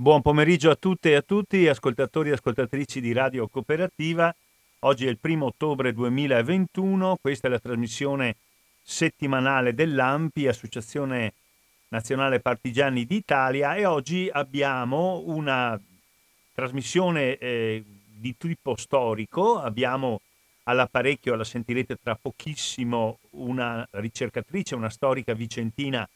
Buon pomeriggio a tutte e a tutti, ascoltatori e ascoltatrici di Radio Cooperativa. Oggi è il primo ottobre 2021, questa è la trasmissione settimanale dell'AMPI, Associazione Nazionale Partigiani d'Italia, e oggi abbiamo una trasmissione eh, di tipo storico. Abbiamo all'apparecchio, la sentirete tra pochissimo, una ricercatrice, una storica vicentina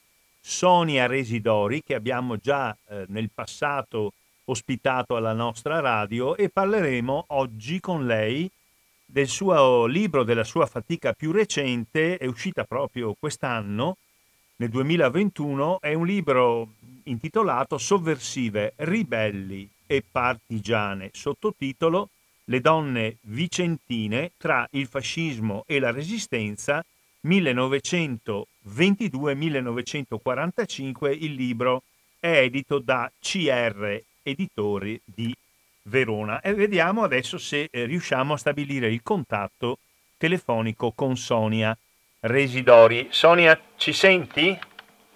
Sonia Residori che abbiamo già eh, nel passato ospitato alla nostra radio e parleremo oggi con lei del suo libro, della sua fatica più recente, è uscita proprio quest'anno, nel 2021, è un libro intitolato Sovversive, ribelli e partigiane, sottotitolo Le donne vicentine tra il fascismo e la resistenza 1922-1945 il libro è edito da CR Editori di Verona e vediamo adesso se eh, riusciamo a stabilire il contatto telefonico con Sonia Residori. Sonia, ci senti?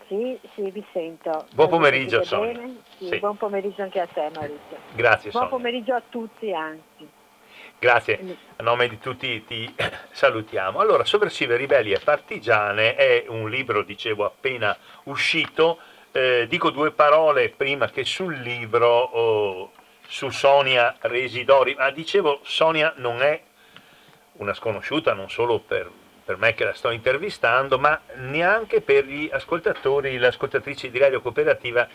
Sì, sì, vi sento. Buon pomeriggio, Sonia. Sì, sì. Buon pomeriggio anche a te, Maurizio. Grazie, Buon Sonia. pomeriggio a tutti, anzi. Grazie, a nome di tutti ti salutiamo. Allora, Sovversive, Ribelli e Partigiane è un libro, dicevo, appena uscito. Eh, dico due parole prima che sul libro oh, su Sonia Residori, ma dicevo, Sonia non è una sconosciuta non solo per, per me che la sto intervistando, ma neanche per gli ascoltatori le ascoltatrici di Radio Cooperativa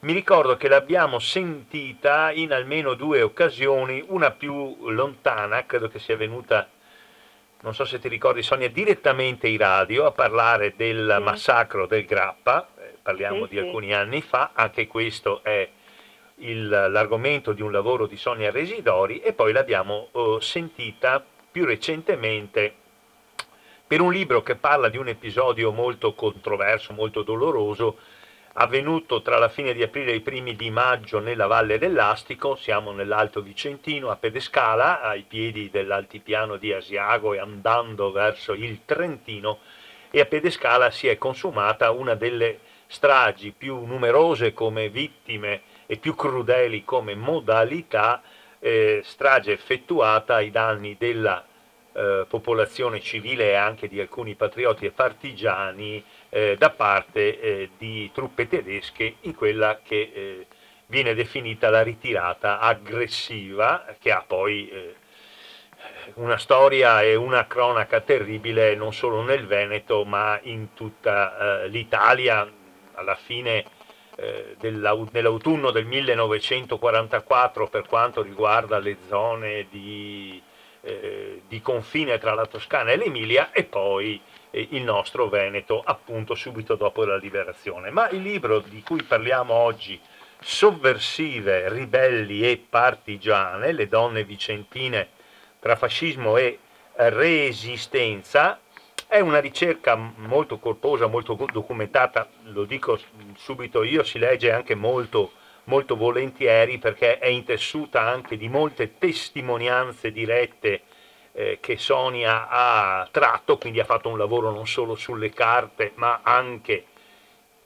mi ricordo che l'abbiamo sentita in almeno due occasioni, una più lontana, credo che sia venuta, non so se ti ricordi Sonia, direttamente in radio a parlare del sì. massacro del Grappa, eh, parliamo sì, di sì. alcuni anni fa, anche questo è il, l'argomento di un lavoro di Sonia Residori e poi l'abbiamo oh, sentita più recentemente per un libro che parla di un episodio molto controverso, molto doloroso, avvenuto tra la fine di aprile e i primi di maggio nella Valle dell'Astico, siamo nell'Alto Vicentino a Pedescala, ai piedi dell'altipiano di Asiago e andando verso il Trentino. E a Pedescala si è consumata una delle stragi più numerose come vittime e più crudeli come modalità, eh, strage effettuata ai danni della eh, popolazione civile e anche di alcuni patrioti e partigiani eh, da parte eh, di truppe tedesche in quella che eh, viene definita la ritirata aggressiva, che ha poi eh, una storia e una cronaca terribile non solo nel Veneto ma in tutta eh, l'Italia. Alla fine eh, dell'autunno del 1944 per quanto riguarda le zone di, di confine tra la Toscana e l'Emilia e poi il nostro Veneto appunto subito dopo la liberazione. Ma il libro di cui parliamo oggi, Sovversive, ribelli e partigiane, le donne vicentine tra fascismo e resistenza, è una ricerca molto corposa, molto documentata, lo dico subito io, si legge anche molto, molto volentieri perché è intessuta anche di molte testimonianze dirette eh, che Sonia ha tratto, quindi ha fatto un lavoro non solo sulle carte, ma anche,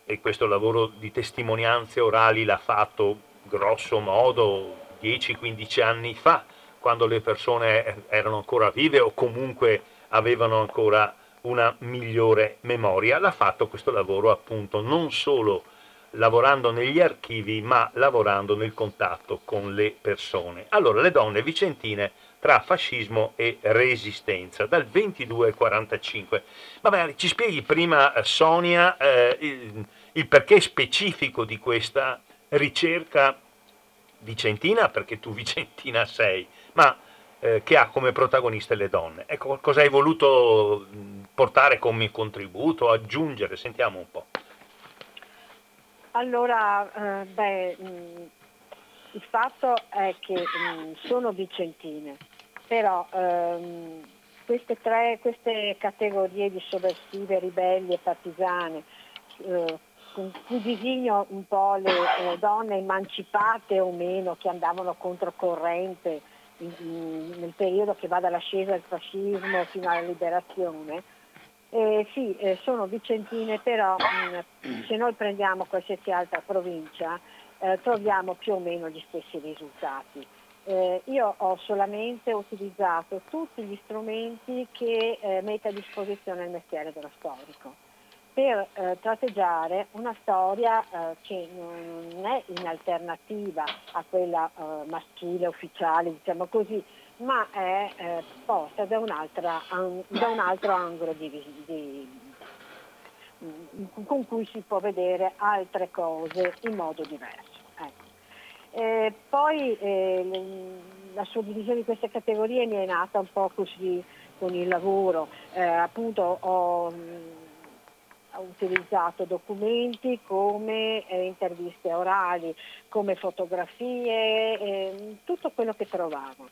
e questo lavoro di testimonianze orali l'ha fatto grosso modo 10-15 anni fa, quando le persone erano ancora vive o comunque avevano ancora una migliore memoria. L'ha fatto questo lavoro appunto non solo lavorando negli archivi, ma lavorando nel contatto con le persone. Allora, le donne vicentine tra fascismo e resistenza, dal 22 al 45. Ma magari ci spieghi prima, eh, Sonia, eh, il, il, perché specifico di questa ricerca vicentina, perché tu vicentina sei, ma eh, che ha come protagoniste le donne. Ecco, cosa hai voluto portare come contributo, aggiungere? Sentiamo un po'. Allora, eh, beh, il fatto è che mh, sono vicentine, però ehm, queste, tre, queste categorie di sovversive, ribelli e partigiane, eh, con cui disegno un po' le eh, donne emancipate o meno che andavano controcorrente in, in, nel periodo che va dall'ascesa del fascismo fino alla liberazione, Eh, sì, eh, sono vicentine, però mh, mm, se noi prendiamo qualsiasi altra provincia eh, troviamo più o meno gli stessi risultati. Eh, io ho solamente utilizzato tutti gli strumenti che eh, mette a disposizione il mestiere dello storico per eh, tratteggiare una storia che non è in alternativa a quella maschile, ufficiale, diciamo così, ma è eh, posta da, un, da un altro angolo di, di, con cui si può vedere altre cose in modo diverso. Ecco. Eh, poi eh, la suddivisione di queste categorie mi è nata un po' così con il lavoro, eh, appunto ho, ho, utilizzato documenti come eh, interviste orali, come fotografie, eh, tutto quello che trovavo.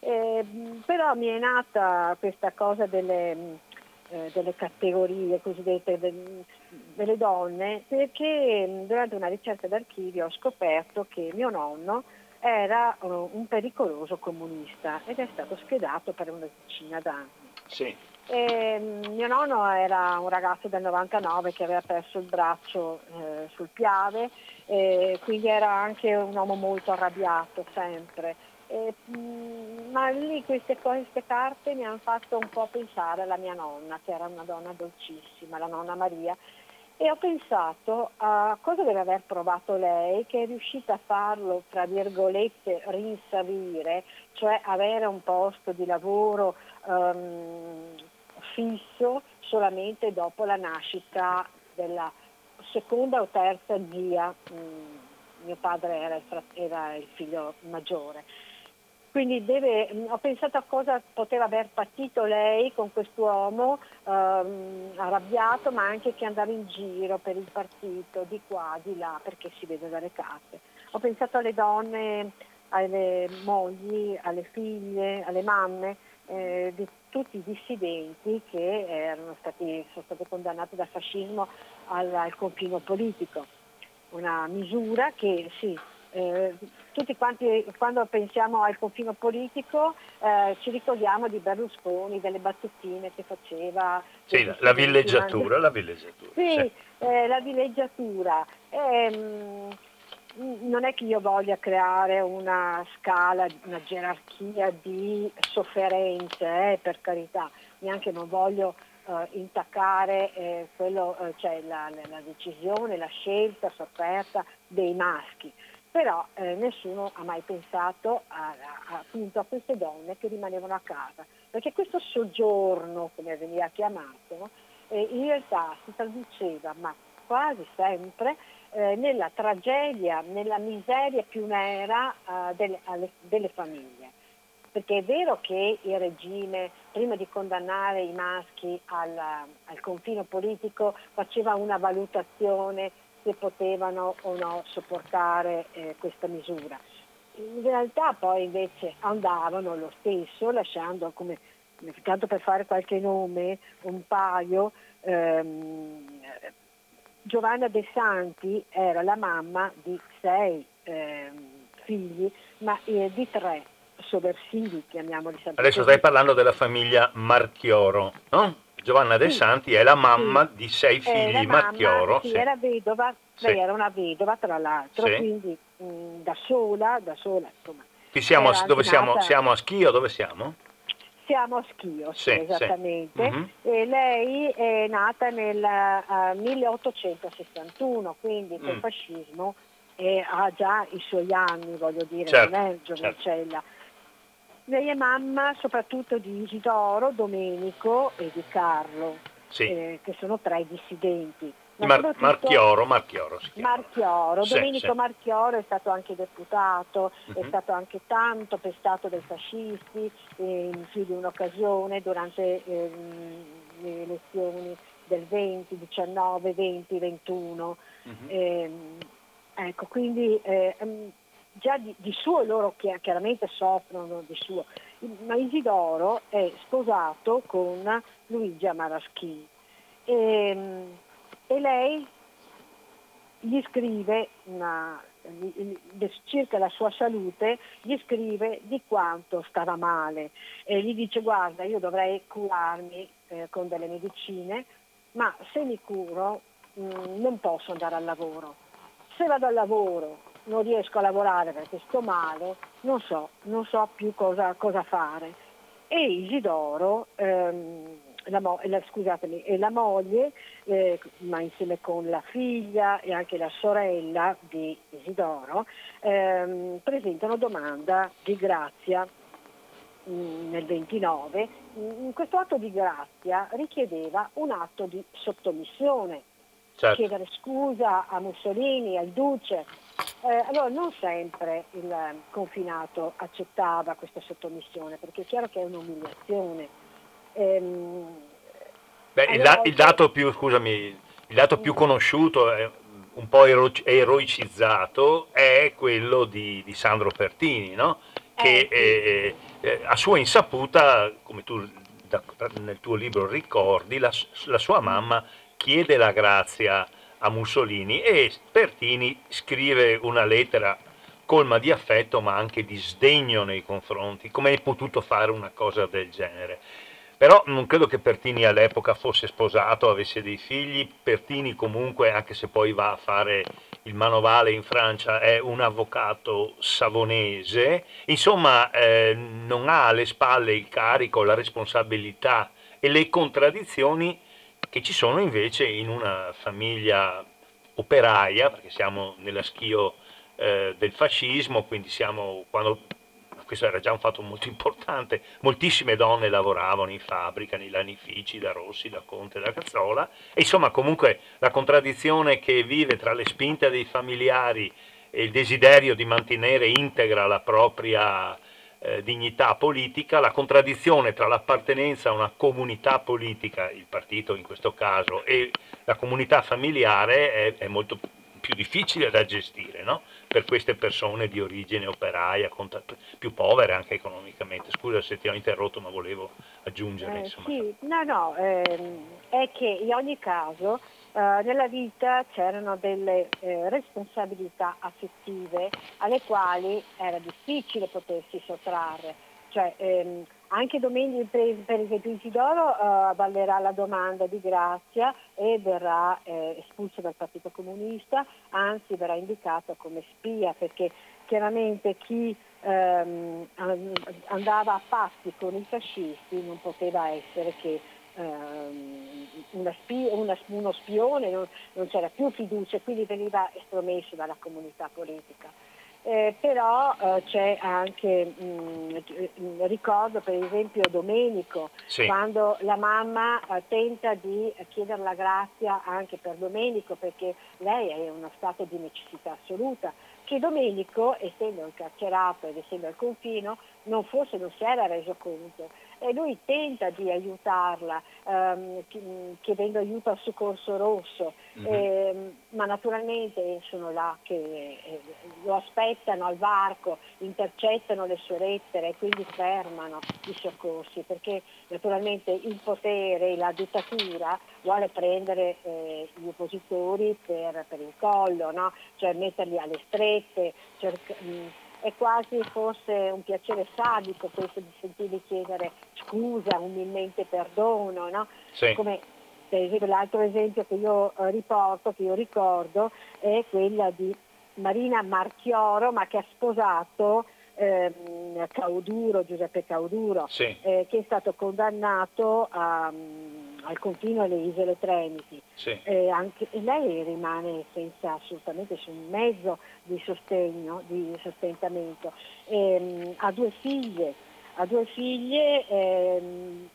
Eh, però mi è nata questa cosa delle, eh, delle categorie cosiddette de, delle donne perché durante una ricerca d'archivio ho scoperto che mio nonno era uh, un pericoloso comunista ed è stato schedato per una decina d'anni. Sì. E, mio nonno era un ragazzo del 99 che aveva perso il braccio eh, sul Piave, quindi era anche un uomo molto arrabbiato sempre. Eh, ma lì queste, queste carte mi hanno fatto un po' pensare alla mia nonna, che era una donna dolcissima, la nonna Maria, e ho pensato a cosa deve aver provato lei che è riuscita a farlo, tra virgolette, rinsavire, cioè avere un posto di lavoro um, fisso solamente dopo la nascita della seconda o terza zia. Mm, mio padre era il, era il figlio maggiore. Quindi deve, ho pensato a cosa poteva aver patito lei con quest'uomo ehm, arrabbiato, ma anche che andava in giro per il partito, di qua, di là, perché si vede dalle carte. Ho pensato alle donne, alle mogli, alle figlie, alle mamme, eh, di tutti i dissidenti che erano stati, sono state condannate dal fascismo al, al confino politico. Una misura che sì, eh, tutti quanti quando pensiamo al confino politico eh, ci ricordiamo di Berlusconi, delle battuttine che faceva. Sì, la, la villeggiatura, la villeggiatura. Sì, sì. Eh, la villeggiatura. Ehm, non è che io voglia creare una scala, una gerarchia di sofferenze, eh, per carità, neanche non voglio eh, intaccare eh, quello, eh, cioè la, la, decisione, la scelta sofferta dei maschi però eh, nessuno ha mai pensato a, a, appunto a queste donne che rimanevano a casa, perché questo soggiorno, come veniva chiamato, eh, in realtà si traduceva, ma quasi sempre, eh, nella tragedia, nella miseria più nera eh, delle, alle, delle famiglie. Perché è vero che il regime, prima di condannare i maschi al, al confino politico, faceva una valutazione se potevano o no sopportare eh, questa misura. In realtà poi invece andavano lo stesso, lasciando come, tanto per fare qualche nome, un paio, ehm, Giovanna De Santi era la mamma di sei ehm, figli, ma eh, di tre sovversivi, chiamiamoli sempre. Adesso stai parlando della famiglia Marchioro, no? Giovanna De Santi è la mamma sì. di sei figli Marchioro. Sì, sì, era vedova, lei era una vedova tra l'altro, quindi mh, da sola, da sola insomma. Siamo, dove siamo? Siamo a Schio, dove siamo? Siamo a Schio, sì, esattamente. Mm-hmm. E lei è nata nel uh, eh, 1861, quindi mm. il fascismo eh, ha già i suoi anni, voglio dire, certo, non è giovincella. Certo lei è mamma soprattutto di Isidoro, Domenico e di Carlo, sì. eh, che sono tre dissidenti. Mar- Marchioro, Marchioro, Marchioro. Domenico sì. Marchioro è stato anche deputato, uh-huh. è mhm. stato anche tanto pestato dai fascisti eh, in più di un'occasione durante eh, le elezioni del 20, 19, 20, 21. Uh-huh. Eh, ecco, quindi eh, già di, di, suo loro chiaramente soffrono di suo, ma Isidoro è sposato con Luigia Maraschi e, e lei gli scrive una, circa la sua salute, gli scrive di quanto stava male. E gli dice guarda io dovrei curarmi eh, con delle medicine, ma se mi curo mh, mm, non posso andare al lavoro. Se vado al lavoro non riesco a lavorare perché sto male, non so, non so più cosa, cosa fare. E Isidoro, ehm, la, la, scusatemi, e la moglie, eh, ma insieme con la figlia e anche la sorella di Isidoro, ehm, presentano domanda di grazia mh, mm, nel 29. In questo atto di grazia richiedeva un atto di sottomissione, certo. chiedere scusa a Mussolini, al duce, eh, allora non sempre il confinato accettava questa sottomissione perché è chiaro che è un'umiliazione. Ehm, Beh, il, da, il, dato più, scusami, il dato più conosciuto, è un po' ero, eroicizzato, è quello di, di Sandro Pertini, no? che eh, sì. eh, a sua insaputa, come tu da, nel tuo libro ricordi, la, la sua mamma chiede la grazia a Mussolini e Pertini scrive una lettera colma di affetto ma anche di sdegno nei confronti, come hai potuto fare una cosa del genere. Però non credo che Pertini all'epoca fosse sposato, avesse dei figli, Pertini comunque, anche se poi va a fare il manovale in Francia, è un avvocato savonese, insomma eh, non ha alle spalle il carico, la responsabilità e le contraddizioni che ci sono invece in una famiglia operaia, perché siamo nella schio eh, del fascismo, quindi siamo, quando, questo era già un fatto molto importante, moltissime donne lavoravano in fabbrica, nei lanifici, da Rossi, da Conte, da Cazzola, e insomma comunque la contraddizione che vive tra le spinte dei familiari e il desiderio di mantenere integra la propria eh, dignità politica, la contraddizione tra l'appartenenza a una comunità politica, il partito in questo caso, e la comunità familiare è, è molto più difficile da gestire no? per queste persone di origine operaia, più povere anche economicamente. Scusa se ti ho interrotto, ma volevo aggiungere. Eh, sì, no, no, ehm, è che in ogni caso Uh, nella vita c'erano delle eh, responsabilità affettive alle quali era difficile potersi sottrarre. Cioè, ehm, anche Domenico, per, esempio Isidoro, uh, avallerà la domanda di grazia e verrà eh, espulso dal Partito Comunista, anzi verrà indicato come spia perché chiaramente chi ehm, andava a patti con i fascisti non poteva essere che ehm, spi- una, uno spione, non, non, c'era più fiducia, quindi veniva estromesso dalla comunità politica. Eh, però eh, c'è anche, mh, mm, ricordo per esempio Domenico, sì. quando la mamma eh, tenta di chiedere la grazia anche per Domenico perché lei è in uno stato di necessità assoluta, che Domenico, essendo incarcerato ed essendo al confino, non forse non si era reso conto e lui tenta di aiutarla ehm, chiedendo aiuto al soccorso rosso, mm-hmm. eh, ma naturalmente sono là che eh, lo aspettano al varco, intercettano le sue lettere e quindi fermano i soccorsi perché naturalmente il potere, la dittatura vuole prendere eh, gli oppositori per, per il collo, no? cioè metterli alle strette, cerca, mh, è quasi forse un piacere sadico questo di sentirli chiedere scusa, umilmente perdono, no? Sì. Come per esempio l'altro esempio che io eh, riporto, che io ricordo, è quella di Marina Marchioro, ma che ha sposato ehm, Cauduro, Giuseppe Cauduro, sì. eh, che è stato condannato a, um, al confino alle isole Tremiti. Sì. Eh, anche, lei rimane senza assolutamente nessun mezzo di sostegno, di sostentamento. Eh, ha due figlie, ha due figlie ehm,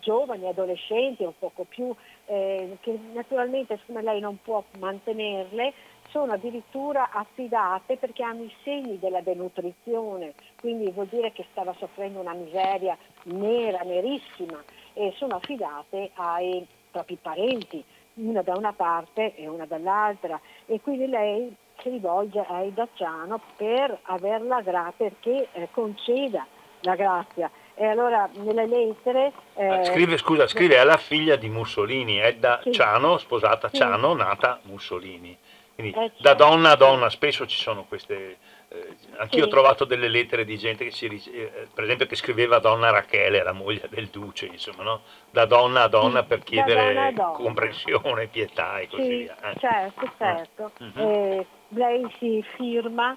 giovani, adolescenti, un poco più, eh, che naturalmente siccome lei non può mantenerle, sono addirittura affidate perché hanno i segni della denutrizione, quindi vuol dire che stava soffrendo una miseria nera, nerissima e sono affidate ai propri parenti, una da una parte e una dall'altra e quindi lei si rivolge a Dacciano per averla gra- perché eh, conceda la grazia. E allora nelle lettere... Eh, scrive, scusa, scrive alla figlia di Mussolini, Edda sì. Ciano, sposata sì. Ciano, nata Mussolini. Quindi eh, da certo. donna a donna spesso ci sono queste eh, anch'io sì. ho trovato delle lettere di gente che si, eh, per esempio che scriveva donna Rachele, la moglie del duce, insomma, no? da donna a donna per chiedere donna donna. comprensione, pietà e così sì, via. Eh. Certo, certo. Mm-hmm. lei si firma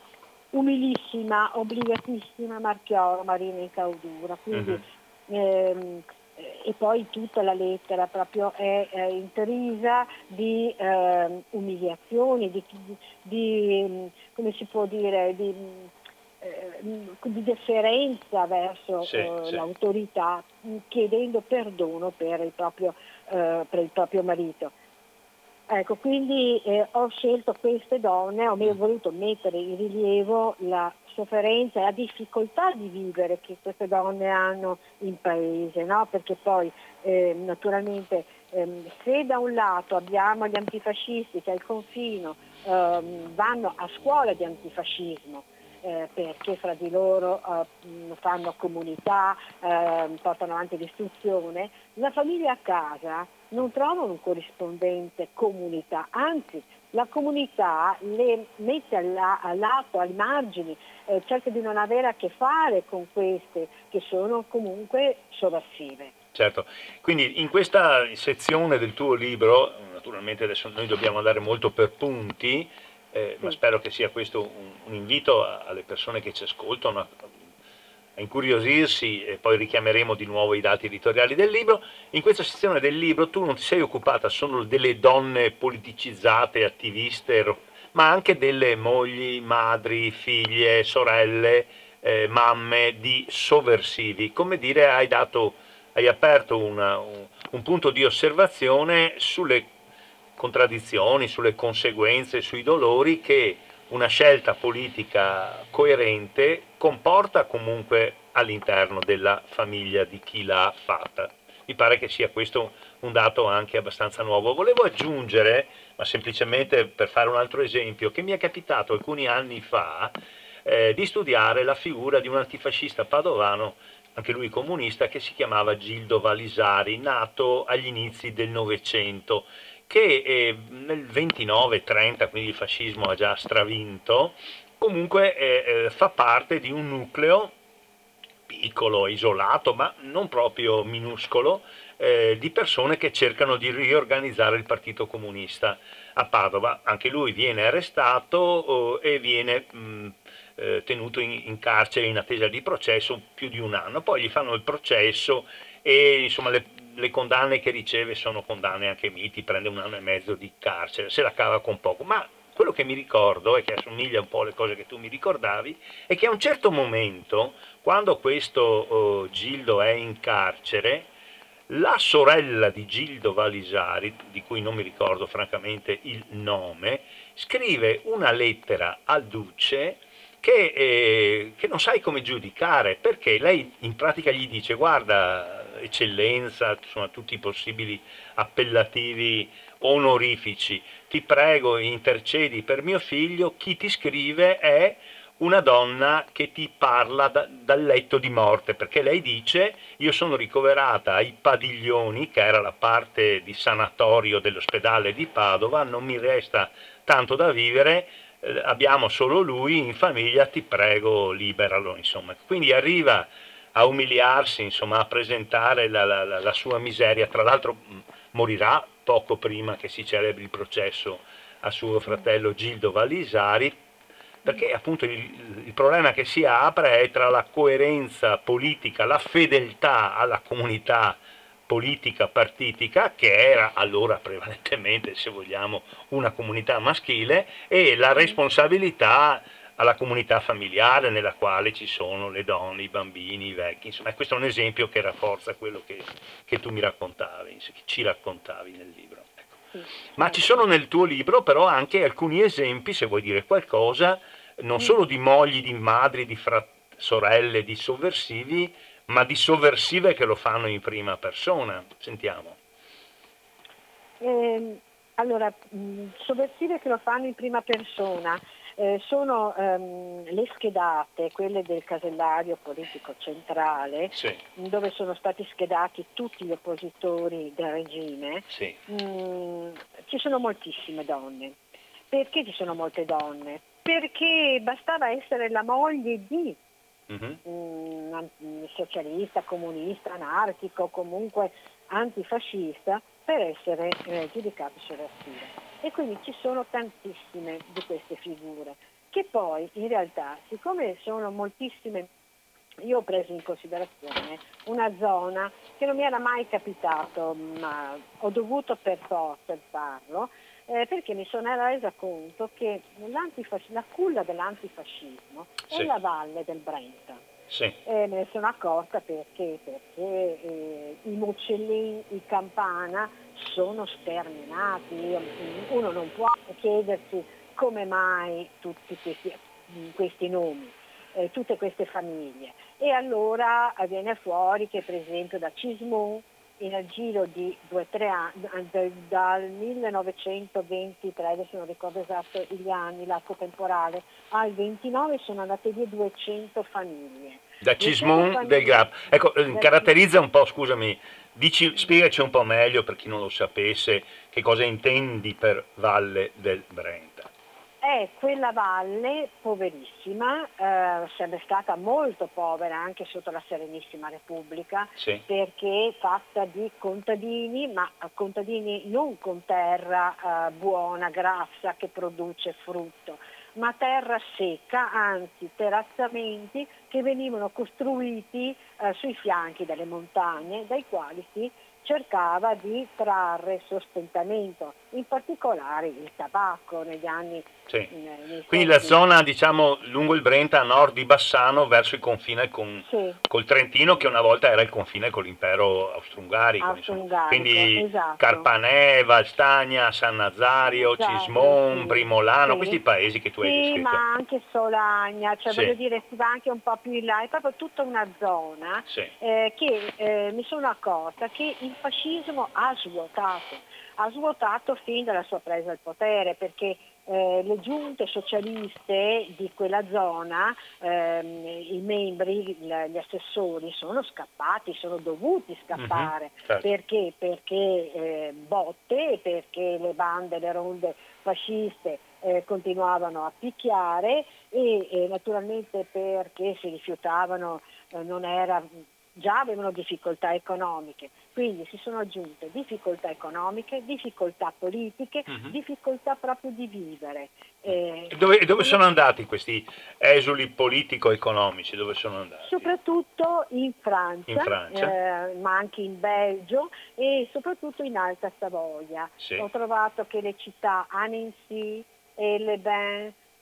umilissima, obbligatissima Marchioro, Marina in Caudura, quindi mm-hmm. ehm, e poi tutta la lettera proprio è, è intrisa di eh, umiliazioni, di, di, come si può dire, di, eh, di deferenza verso sì, eh, sì. l'autorità chiedendo perdono per il proprio, eh, per il proprio marito. Ecco, quindi eh, ho scelto queste donne, ho mm. voluto mettere in rilievo la sofferenza e la difficoltà di vivere che queste donne hanno in paese, no? perché poi eh, naturalmente ehm, se da un lato abbiamo gli antifascisti che al confino ehm, vanno a scuola di antifascismo, eh, perché fra di loro eh, fanno comunità, eh, portano avanti l'istruzione, la famiglia a casa non trovano un corrispondente comunità, anzi la comunità le mette al lato, ai margini, eh, cerca di non avere a che fare con queste che sono comunque sovversive. Certo, quindi in questa sezione del tuo libro, naturalmente adesso noi dobbiamo andare molto per punti, eh, sì. ma spero che sia questo un, un invito alle persone che ci ascoltano a, a incuriosirsi e poi richiameremo di nuovo i dati editoriali del libro. In questa sezione del libro tu non ti sei occupata solo delle donne politicizzate, attiviste, ma anche delle mogli, madri, figlie, sorelle, eh, mamme di sovversivi. Come dire, hai, dato, hai aperto una, un, un punto di osservazione sulle contraddizioni, sulle conseguenze, sui dolori che una scelta politica coerente comporta comunque all'interno della famiglia di chi l'ha fatta. Mi pare che sia questo un dato anche abbastanza nuovo. Volevo aggiungere, ma semplicemente per fare un altro esempio, che mi è capitato alcuni anni fa eh, di studiare la figura di un antifascista padovano, anche lui comunista, che si chiamava Gildo Valisari, nato agli inizi del Novecento che eh, nel 29-30, quindi il fascismo ha già stravinto, comunque eh, eh, fa parte di un nucleo piccolo, isolato, ma non proprio minuscolo, eh, di persone che cercano di riorganizzare il Partito Comunista a Padova. Anche lui viene arrestato oh, e viene mh, eh, tenuto in, in, carcere in attesa di processo più di un anno. Poi gli fanno il processo e insomma le, le condanne che riceve sono condanne anche miti, prende un anno e mezzo di carcere, se la cava con poco, ma quello che mi ricordo e che assomiglia un po' alle cose che tu mi ricordavi è che a un certo momento, quando questo uh, Gildo è in carcere, la sorella di Gildo Valisari, di cui non mi ricordo francamente il nome, scrive una lettera al duce che, eh, che non sai come giudicare, perché lei in pratica gli dice guarda eccellenza, insomma tutti i possibili appellativi onorifici. Ti prego, intercedi per mio figlio, chi ti scrive è una donna che ti parla da, dal letto di morte, perché lei dice io sono ricoverata ai padiglioni, che era la parte di sanatorio dell'ospedale di Padova, non mi resta tanto da vivere, eh, abbiamo solo lui in famiglia, ti prego liberalo, insomma. Quindi arriva a umiliarsi, insomma, a presentare la, la, la, sua miseria. Tra l'altro morirà poco prima che si celebri il processo a suo fratello Gildo Valisari, perché appunto il, il, problema che si apre è tra la coerenza politica, la fedeltà alla comunità politica partitica, che era allora prevalentemente, se vogliamo, una comunità maschile, e la responsabilità alla comunità familiare nella quale ci sono le donne, i bambini, i vecchi, insomma questo è un esempio che rafforza quello che, che tu mi raccontavi, che ci raccontavi nel libro. Ecco. Ma ci sono nel tuo libro però anche alcuni esempi, se vuoi dire qualcosa, non solo di mogli, di madri, di frat- sorelle, di sovversivi, ma di sovversive che lo fanno in prima persona. Sentiamo. Eh, allora, sovversive che lo fanno in prima persona eh, sono ehm, le schedate, quelle del casellario politico centrale, sì. dove sono stati schedati tutti gli oppositori del regime. Sì. Mm, ci sono moltissime donne. Perché ci sono molte donne? perché bastava essere la moglie di Mhm. un un socialista, comunista, anarchico, comunque antifascista per essere eh, giudicato sovversivo. E quindi ci sono tantissime di queste figure, che poi in realtà, siccome sono moltissime, io ho preso in considerazione una zona che non mi era mai capitato, ma ho dovuto per forza farlo, eh, perché mi sono resa conto che la culla dell'antifascismo Sì. è la valle del Brenta. Sì. E me ne sono accorta perché, perché eh, i Muccellini, i Campana sono sterminati. Uno non può chiedersi come mai tutti questi, questi nomi, eh, tutte queste famiglie. E allora viene fuori che per esempio da Cismon nel giro di due o tre anni, dal 1923, adesso non ricordo esatto gli anni, l'arco temporale, al 29 sono andate via 200 famiglie. Da 200 Cismon del Grap. Ecco, Da- caratterizza un po', scusami, dici, spiegaci un po' meglio per chi non lo sapesse che cosa intendi per Valle del Brenta. È quella valle poverissima, eh, sarebbe stata molto povera anche sotto la Serenissima Repubblica, Sì. perché fatta di contadini, ma contadini non con terra eh, buona, grassa, che produce frutto, ma terra secca, anzi terrazzamenti che venivano costruiti eh, sui fianchi delle montagne, dai quali si cercava di trarre sostentamento, in particolare il tabacco negli anni Sì. eh, nei Quindi la zona, diciamo, lungo il Brenta a nord di Bassano verso il confine con, Sì. col Trentino che una volta era il confine con l'impero austro-ungarico. Austro-ungarico, Quindi esatto. Carpanè, Valstagna, San Nazario, Esatto, Cismon, sì. Primolano, Sì. questi paesi che tu hai Sì, descritto. ma anche Solagna, cioè Sì. voglio dire si va anche un po' più in là, è proprio tutta una zona Sì. eh, che eh, mi sono accorta che il fascismo ha svuotato, ha svuotato fin dalla sua presa al potere perché eh, le giunte socialiste di quella zona, ehm, i membri, gli assessori sono scappati, sono dovuti scappare. Mhm, certo. Perché? Perché eh, botte, perché le bande, le ronde fasciste eh, continuavano a picchiare e, e naturalmente perché si rifiutavano, eh, non era, già avevano difficoltà economiche, quindi si sono aggiunte difficoltà economiche, difficoltà politiche, Mhm. difficoltà proprio di vivere. Eh, E dove, dove sono andati questi esuli politico-economici? Dove sono andati? Soprattutto in Francia, In Francia. eh, ma anche in Belgio e soprattutto in Alta Savoia. Sì. Ho trovato che le città Annecy e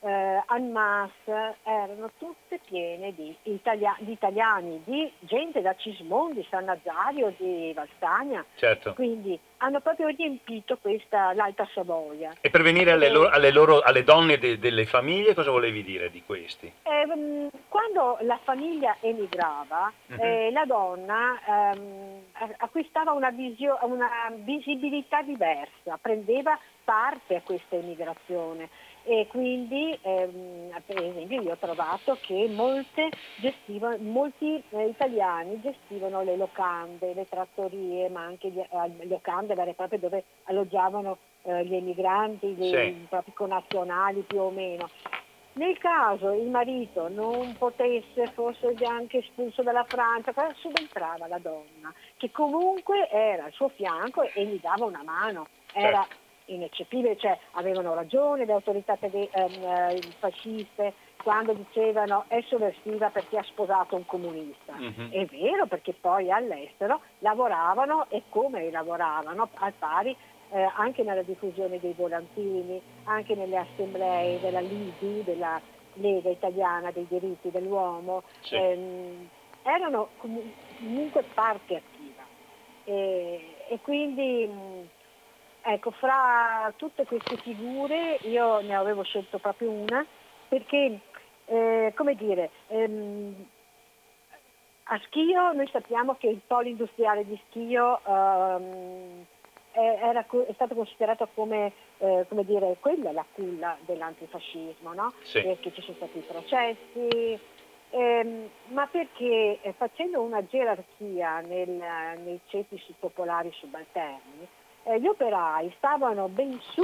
Eh, Annemasse erano tutte piene di, italia- di italiani, di gente da Cismon, di San Nazario, di Valstagna. Certo. Quindi hanno proprio riempito questa, l'Alta Savoia. E per venire alle, loro- alle loro- alle donne de- delle famiglie, cosa volevi dire di questi? Ehm, quando la famiglia emigrava, Mhm. eh, la donna ehm, acquistava una, visio- una visibilità diversa, prendeva parte a questa emigrazione e quindi ehm, per esempio io ho trovato che molte gestivano- molti eh, italiani gestivano le locande, le trattorie, ma anche gli- eh, locande vere e proprie dove alloggiavano eh, gli emigranti, gli, Sì. i propri connazionali più o meno. Nel caso il marito non potesse, fosse anche espulso dalla Francia, subentrava la donna, che comunque era al suo fianco e gli dava una mano. Era Certo. Ineccepibile, cioè avevano ragione le autorità tede- ehm, eh, fasciste quando dicevano è sovversiva perché ha sposato un comunista. Mhm. È vero perché poi all'estero lavoravano e come lavoravano al pari eh, anche nella diffusione dei volantini, anche nelle assemblee della LIDI, della Lega Italiana dei diritti dell'uomo, Sì. ehm, erano comu- comunque parte attiva. E, e quindi ecco, fra tutte queste figure io ne avevo scelto proprio una perché, eh, come dire, ehm, a Schio noi sappiamo che il polo industriale di Schio ehm, è, era è stato considerato come, eh, come dire, quella la culla dell'antifascismo, no? Sì. perché ci sono stati i processi, ehm, ma perché eh, facendo una gerarchia nel- nei ceti popolari subalterni, eh, gli operai stavano ben su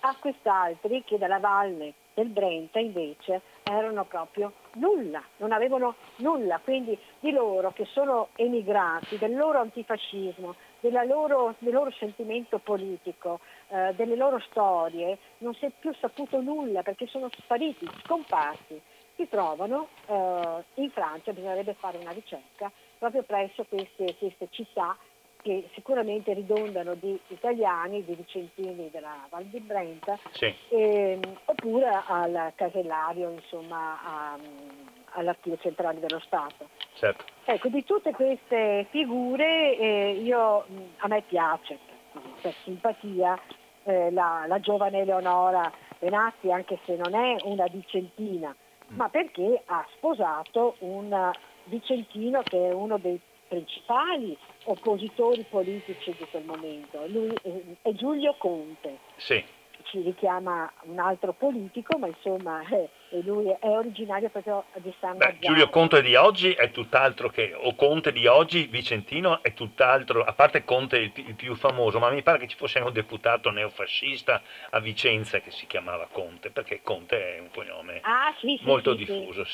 a quest'altri che dalla valle del Brenta invece erano proprio nulla, non avevano nulla, quindi di loro che sono emigrati, del loro antifascismo, loro, del loro sentimento politico, eh, delle loro storie, non si è più saputo nulla perché sono spariti, scomparsi. Si trovano eh, in Francia, bisognerebbe fare una ricerca proprio presso queste, queste città che sicuramente ridondano di italiani, di vicentini della Val di Brenta, sì. ehm, oppure al casellario, insomma, a, all'archivio centrale dello Stato. Certo. Ecco, di tutte queste figure eh, io, a me piace, per simpatia, eh, la, la, giovane Eleonora Benazzi, anche se non è una vicentina, mm. ma perché ha sposato un vicentino che è uno dei principali oppositori politici di quel momento. Lui è Giulio Conte. Sì. Ci richiama un altro politico, ma insomma eh, lui è originario proprio di San Beh, Giulio Conte di oggi è tutt'altro che, o Conte di oggi, Vicentino, è tutt'altro, a parte Conte il, il, più famoso, ma mi pare che ci fosse un deputato neofascista a Vicenza che si chiamava Conte, perché Conte è un cognome ah, sì, sì, molto sì, diffuso.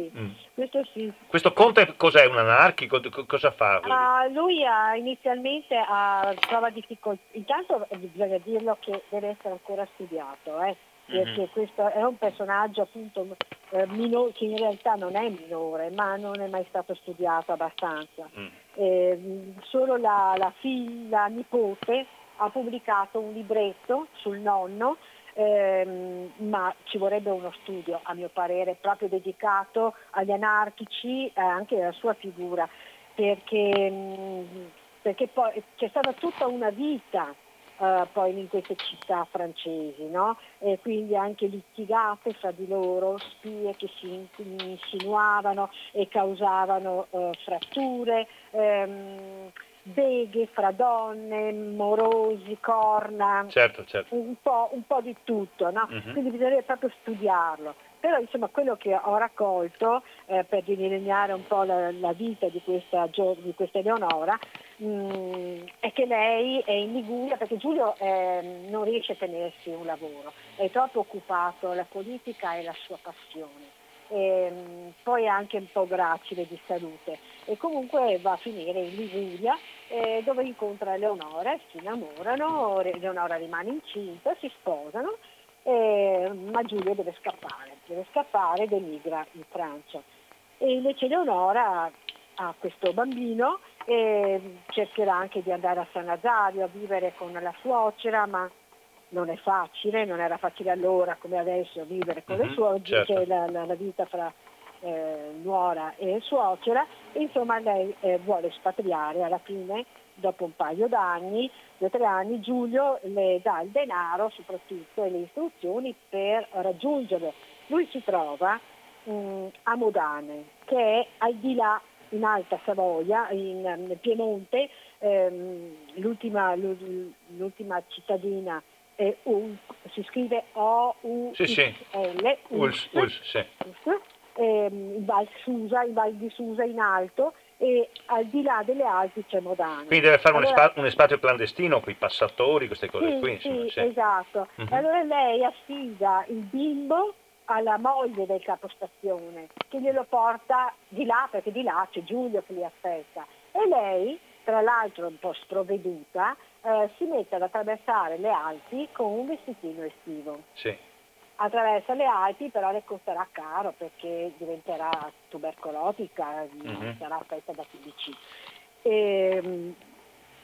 Mm. Questo sì. Questo Conte cos'è? Un anarchico? Cosa fa? Uh, lui ha inizialmente ha, trova difficoltà, intanto bisogna dirlo che deve essere ancora studiato. Eh perché mm-hmm. questo è un personaggio appunto eh, minore, che in realtà non è minore, ma non è mai stato studiato abbastanza. Mm. Eh, solo la, la figlia, la nipote, ha pubblicato un libretto sul nonno, ehm, ma ci vorrebbe uno studio, a mio parere, proprio dedicato agli anarchici e anche alla sua figura, perché, mh, perché poi c'è stata tutta una vita Uh, poi in queste città francesi, no? e quindi anche litigate fra di loro, spie che si insinuavano e causavano uh, fratture, um, beghe fra donne, morosi, corna, certo, certo. Un, po', un, po', di tutto, no? uh-huh. quindi bisognerebbe proprio studiarlo. Però insomma quello che ho raccolto eh, per delineare un po' la, la vita di questa, di questa Eleonora mh, è che lei è in Liguria perché Giulio eh, non riesce a tenersi un lavoro, è troppo occupato, la politica è la sua passione. E, mh, poi è anche un po' gracile di salute e comunque va a finire in Liguria eh, dove incontra Eleonora, si innamorano, Eleonora rimane incinta, si sposano eh, ma Giulio deve scappare, deve scappare ed emigra in Francia. E invece Leonora ha questo bambino e cercherà anche di andare a San Nazario a vivere con la suocera, ma non è facile, non era facile allora come adesso vivere con mm-hmm, le suocere, certo. la, la, la, vita fra eh, nuora e suocera, insomma lei eh, vuole espatriare alla fine dopo un paio d'anni, due o tre anni, Giulio le dà il denaro soprattutto e le istruzioni per raggiungerlo. Lui si trova mh, mm, a Modane, che è al di là in Alta Savoia, in, nel Piemonte, ehm, l'ultima, l'ultima, cittadina è Ul, si scrive O-U-L, sì, sì. Uls, Uls, sì. ehm, in Val Susa, in Val di Susa in alto, e al di là delle Alpi c'è Modane. Quindi deve fare allora, un, espatrio clandestino con i passatori, queste cose sì, qui. Insomma, sì, sì. esatto. Uh-huh. Allora lei affida il bimbo alla moglie del capostazione che glielo porta di là perché di là c'è Giulio che li aspetta e lei tra l'altro un po' sprovveduta eh, si mette ad attraversare le Alpi con un vestitino estivo. Sì attraversa le Alpi, però le costerà caro perché diventerà tubercolotica, mm-hmm. sarà affetta da TBC.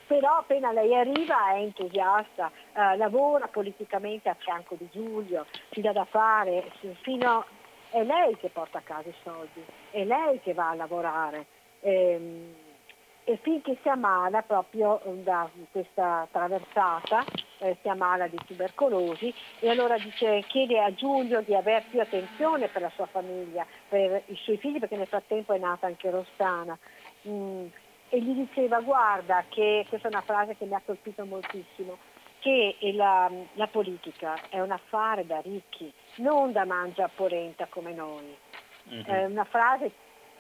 Però appena lei arriva è entusiasta, eh, lavora politicamente a fianco di Giulio, si dà da fare, fino, è lei che porta a casa i soldi, è lei che va a lavorare. E, ehm, e finché si ammala proprio eh, da questa traversata, eh, si ammala di tubercolosi e allora dice, chiede a Giulio di avere più attenzione per la sua famiglia, per i suoi figli perché nel frattempo è nata anche Rossana. Mm, e gli diceva guarda che questa è una frase che mi ha colpito moltissimo, che la, la politica è un affare da ricchi, non da mangia polenta come noi. Mm-hmm. È una frase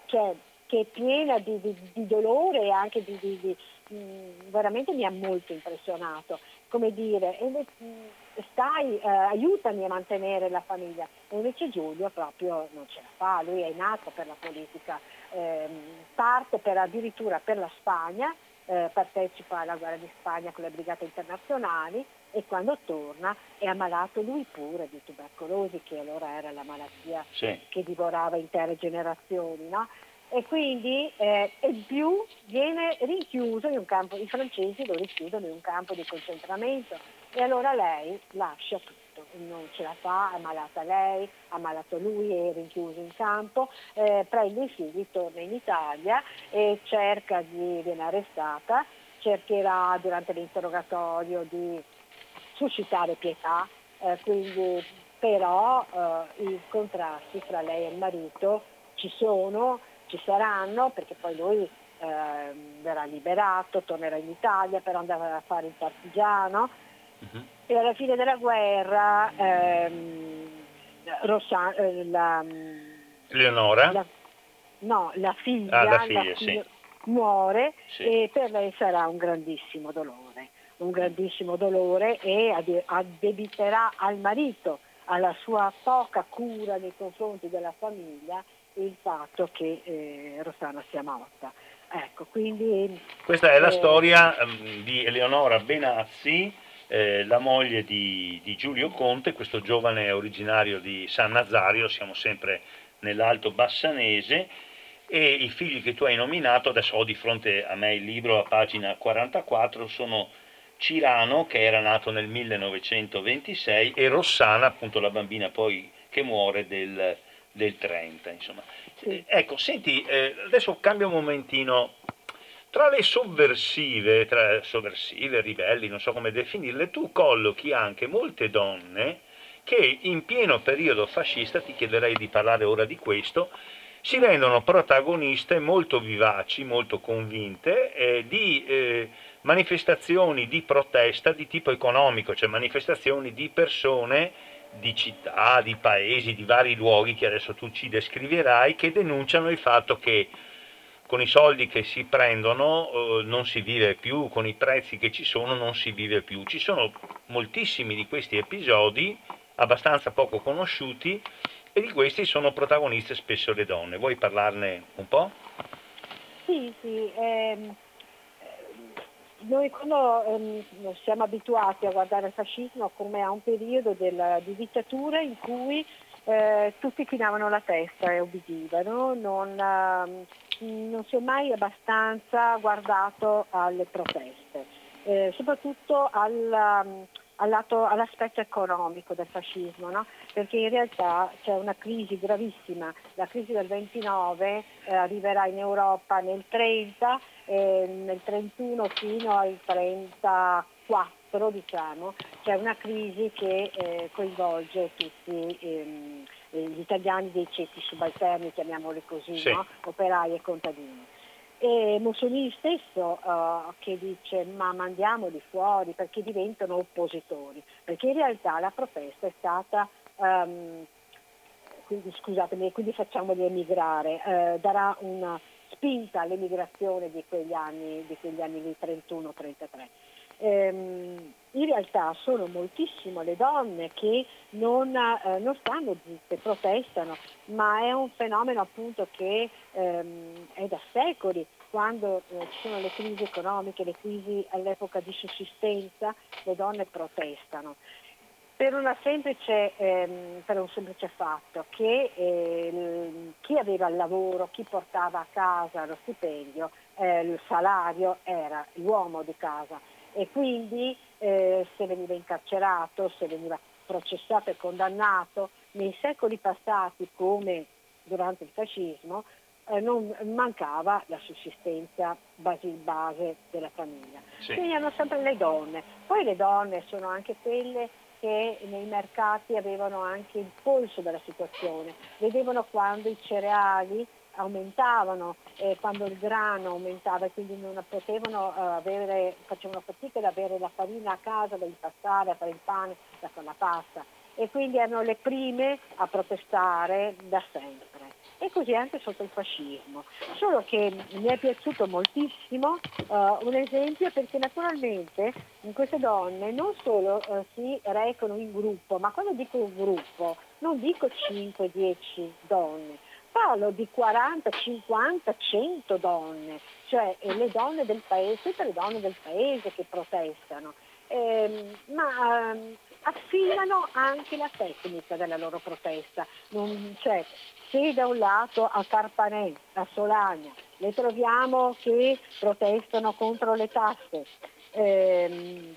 che che è piena di, di, di dolore e anche di, di, mh, mm, veramente mi ha molto impressionato. Come dire, mh, stai, eh, aiutami a mantenere la famiglia. E invece Giulio proprio non ce la fa, lui è nato per la politica, parte per, addirittura per la Spagna, eh, partecipa alla guerra di Spagna con le brigate internazionali e quando torna è ammalato lui pure di tubercolosi, che allora era la malattia sì. che divorava intere generazioni. No? E quindi eh, in più viene rinchiuso in un campo, i francesi lo richiudono in un campo di concentramento e allora lei lascia tutto, non ce la fa, è ammalata lei, ammalato lui, è rinchiuso in campo, eh, prende i figli, torna in Italia e cerca di, viene arrestata, cercherà durante l'interrogatorio di suscitare pietà, eh, quindi, però eh, i contrasti fra lei e il marito ci sono, ci saranno, perché poi lui eh, verrà liberato, tornerà in Italia per andare a fare il partigiano Uh-huh. E alla fine della guerra ehm, Rosa, eh, la, Leonora? La, no, la figlia, ah, la figlia, la figlia sì. muore sì. e per lei sarà un grandissimo dolore, un grandissimo dolore e addebiterà al marito, alla sua poca cura nei confronti della famiglia, il fatto che eh, Rossana sia morta. Ecco, quindi, Questa è la eh, storia um, di Eleonora Benazzi, eh, la moglie di, di, Giulio Conte, questo giovane originario di San Nazario, siamo sempre nell'Alto Bassanese, e i figli che tu hai nominato, adesso ho di fronte a me il libro a pagina 44, sono Cirano che era nato nel 1926 e Rossana, appunto la bambina poi che muore del, del 30. Insomma. Ecco, senti, eh, adesso cambio un momentino tra le sovversive, tra sovversive, ribelli, non so come definirle, tu collochi anche molte donne che in pieno periodo fascista, ti chiederei di parlare ora di questo, si rendono protagoniste molto vivaci, molto convinte eh, di eh, manifestazioni di protesta di tipo economico, cioè manifestazioni di persone di città, di paesi, di vari luoghi che adesso tu ci descriverai, che denunciano il fatto che con i soldi che si prendono eh, non si vive più, con i prezzi che ci sono non si vive più. Ci sono moltissimi di questi episodi abbastanza poco conosciuti e di questi sono protagoniste spesso le donne. Vuoi parlarne un po'? Sì, sì. Ehm, noi quando ehm, siamo abituati a guardare il fascismo come a un periodo del, di dittatura in cui eh, tutti chinavano la testa e obbedivano, non, eh, non, si è mai abbastanza guardato alle proteste, eh, soprattutto al, lato, all'aspetto economico del fascismo, no? perché in realtà c'è una crisi gravissima, la crisi del 29 eh, arriverà in Europa nel 30, nel 31 fino al 34 però diciamo, c'è una crisi che eh, coinvolge tutti ehm, gli italiani dei ceti subalterni, chiamiamoli così, sì. no? operai e contadini. E Mussolini stesso uh, che dice ma mandiamoli fuori perché diventano oppositori, perché in realtà la protesta è stata, um, quindi, scusatemi, quindi facciamoli emigrare, uh, darà una spinta all'emigrazione di quegli anni, di quegli anni 31-33 ehm, in realtà sono moltissime le donne che non, eh, non, stanno zitte, protestano, ma è un fenomeno appunto che ehm, è da secoli, quando eh, ci sono le crisi economiche, le crisi all'epoca di sussistenza, le donne protestano. Per, semplice, ehm, per, un semplice fatto che eh, chi aveva il lavoro, chi portava a casa lo stipendio, eh, il salario era l'uomo di casa e quindi eh, se veniva incarcerato, se veniva processato e condannato, nei secoli passati come durante il fascismo eh, non mancava la sussistenza base, base della famiglia. Sì. Quindi erano sempre le donne. Poi le donne sono anche quelle che nei mercati avevano anche il polso della situazione, vedevano quando i cereali aumentavano eh, quando il grano aumentava e quindi non potevano uh, avere, facevano fatica ad avere la farina a casa da impastare, a fare il pane, da fare la pasta e quindi erano le prime a protestare da sempre. e così anche sotto il fascismo. Solo che mi è piaciuto moltissimo uh, un esempio perché naturalmente queste donne non solo uh, si recano in gruppo, ma quando dico un gruppo non dico 5-10 donne, parlo di 40, 50, 100 donne, cioè eh, le donne del paese, tutte le donne del paese che protestano, eh, ma eh, affinano anche la tecnica della loro protesta. Non, cioè, se da un lato a Carpanè, a Solagna, le troviamo che protestano contro le tasse, ehm,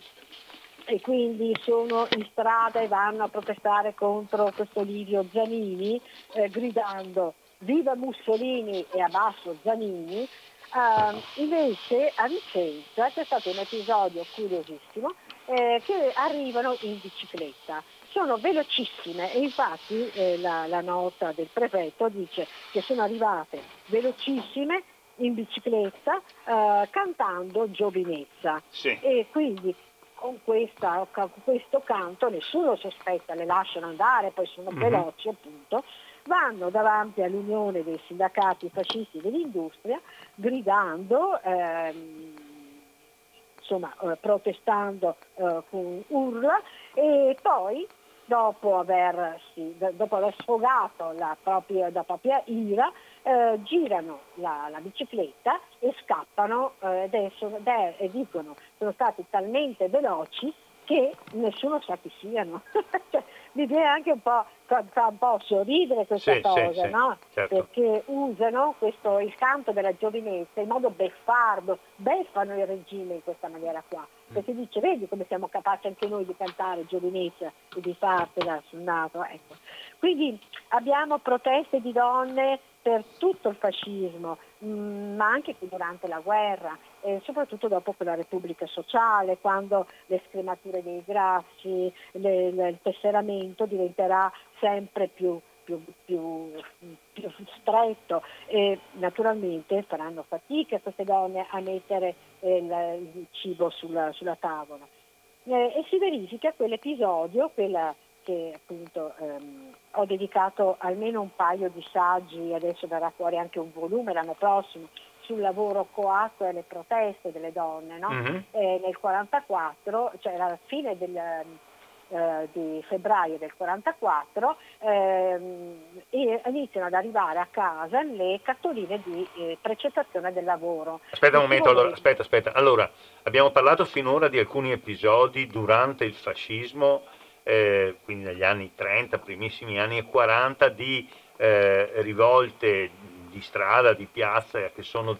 e quindi sono in strada e vanno a protestare contro questo Livio Zanini eh, gridando viva Mussolini e abbasso Zanini, uh, invece a Vicenza c'è stato un episodio curiosissimo eh, che arrivano in bicicletta. Sono velocissime e infatti eh, la, la nota del prefetto dice che sono arrivate velocissime in bicicletta eh, cantando giovinezza. Sì. E quindi con, questa, con, questo canto nessuno sospetta, le lasciano andare, poi sono mm-hmm. veloci appunto, vanno davanti all'Unione dei sindacati fascisti dell'industria gridando, ehm, insomma, eh, protestando eh, con urla e poi dopo aver, sì, dopo aver sfogato la propria, la propria ira, eh, girano la, la, bicicletta e scappano eh, e dicono sono stati talmente veloci che nessuno sa chi siano. cioè, mi viene anche un po', fa un po' sorridere questa sì, cosa, sì, no? certo. Perché usano questo, il canto della giovinezza in modo beffardo, beffano il regime in questa maniera qua. Mm. Perché dice, vedi come siamo capaci anche noi di cantare giovinezza e di fartela sul naso. Ecco. Quindi abbiamo proteste di donne per tutto il fascismo, mm, ma anche durante la guerra, e soprattutto dopo quella Repubblica Sociale, quando le scremature dei grassi, le, le, il tesseramento diventerà sempre più, più, più, più, stretto e naturalmente faranno fatica queste donne a mettere il, il cibo sulla, sulla tavola. Eh, e si verifica quell'episodio, quella che appunto ehm, ho dedicato almeno un paio di saggi, adesso verrà fuori anche un volume l'anno prossimo, sul lavoro coatto e le proteste delle donne. No? Mm-hmm. Eh, nel 1944, cioè alla fine del, eh, di febbraio del 1944, ehm, iniziano ad arrivare a casa le cartoline di eh, precettazione del lavoro. Aspetta un momento, allora, aspetta, aspetta. Allora, abbiamo parlato finora di alcuni episodi durante il fascismo eh, quindi negli anni 30, primissimi anni 40, di eh, rivolte di strada, di piazza che sono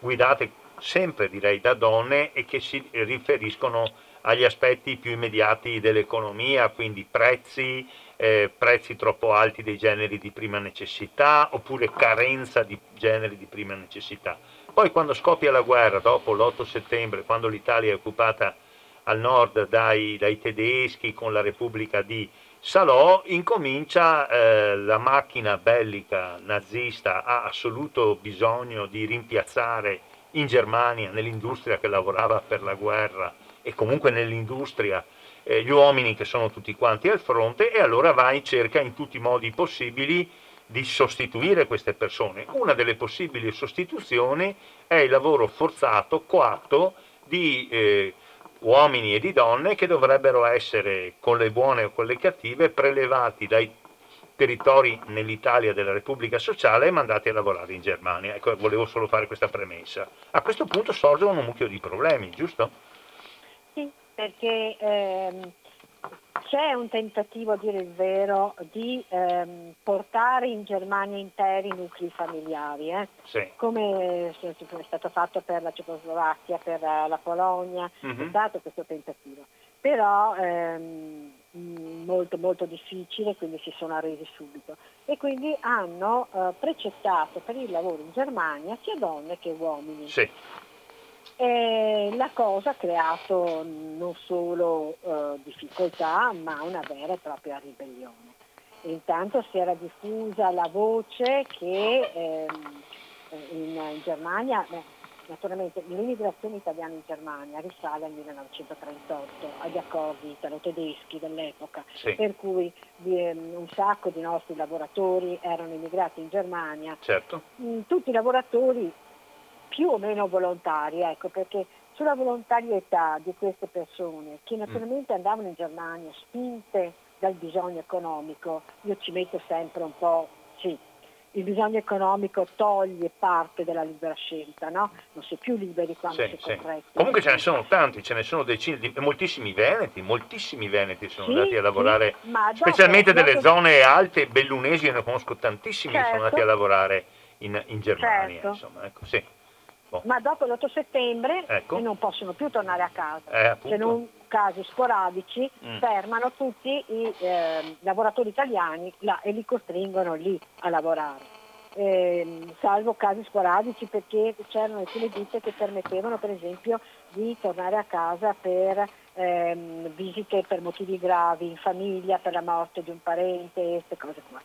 guidate sempre direi da donne e che si riferiscono agli aspetti più immediati dell'economia, quindi prezzi, eh, prezzi troppo alti dei generi di prima necessità oppure carenza di generi di prima necessità. Poi quando scoppia la guerra, dopo l'8 settembre, quando l'Italia è occupata al nord dai, dai tedeschi con la Repubblica di Salò, incomincia eh, la macchina bellica nazista, ha assoluto bisogno di rimpiazzare in Germania, nell'industria che lavorava per la guerra e comunque nell'industria, eh, gli uomini che sono tutti quanti al fronte e allora va in cerca in tutti i modi possibili di sostituire queste persone. Una delle possibili sostituzioni è il lavoro forzato, coatto, di eh, uomini e di donne che dovrebbero essere, con le buone o con le cattive, prelevati dai territori nell'Italia della Repubblica Sociale e mandati a lavorare in Germania. Ecco, volevo solo fare questa premessa. A questo punto sorgono un mucchio di problemi, giusto? Sì, perché ehm, c'è un tentativo, a dire il vero, di ehm, portare in Germania interi nuclei familiari, eh? sì. come è stato fatto per la Cecoslovacchia, per la Polonia, mm-hmm. c'è stato questo tentativo. Però ehm, molto molto difficile, quindi si sono arresi subito e quindi hanno eh, precettato per il lavoro in Germania sia donne che uomini. Sì. E la cosa ha creato non solo eh, difficoltà ma una vera e propria ribellione. intanto si era diffusa la voce che ehm, in, in, Germania beh, naturalmente l'immigrazione italiana in Germania risale al 1938, agli accordi italo-tedeschi dell'epoca, sì. per cui um, un sacco di nostri lavoratori erano immigrati in Germania. Certo. Mm, tutti i lavoratori più o meno volontari, ecco, perché sulla volontarietà di queste persone, che mm. naturalmente andavano in Germania spinte dal bisogno economico, io ci metto sempre un po', sì, il bisogno economico toglie parte della libera scelta, no? non si è più liberi quando sì, si è sì. Comunque ce ne sono tanti, ce ne sono decine di moltissimi veneti, moltissimi veneti sono sì, andati a lavorare, sì, specialmente dopo, delle dopo... zone alte, bellunesi, ne conosco tantissimi certo. che sono andati a certo. lavorare in, in Germania. Certo. Insomma, ecco, sì. Boh. Ma dopo l'8 settembre ecco. non possono più tornare a casa, eh, se non casi sporadici, mm. fermano tutti i eh, lavoratori italiani là, e li costringono lì a lavorare. Eh, salvo casi sporadici perché c'erano alcune ditte che permettevano per esempio di tornare a casa per ehm, visite per motivi gravi in famiglia, per la morte di un parente, queste cose qua.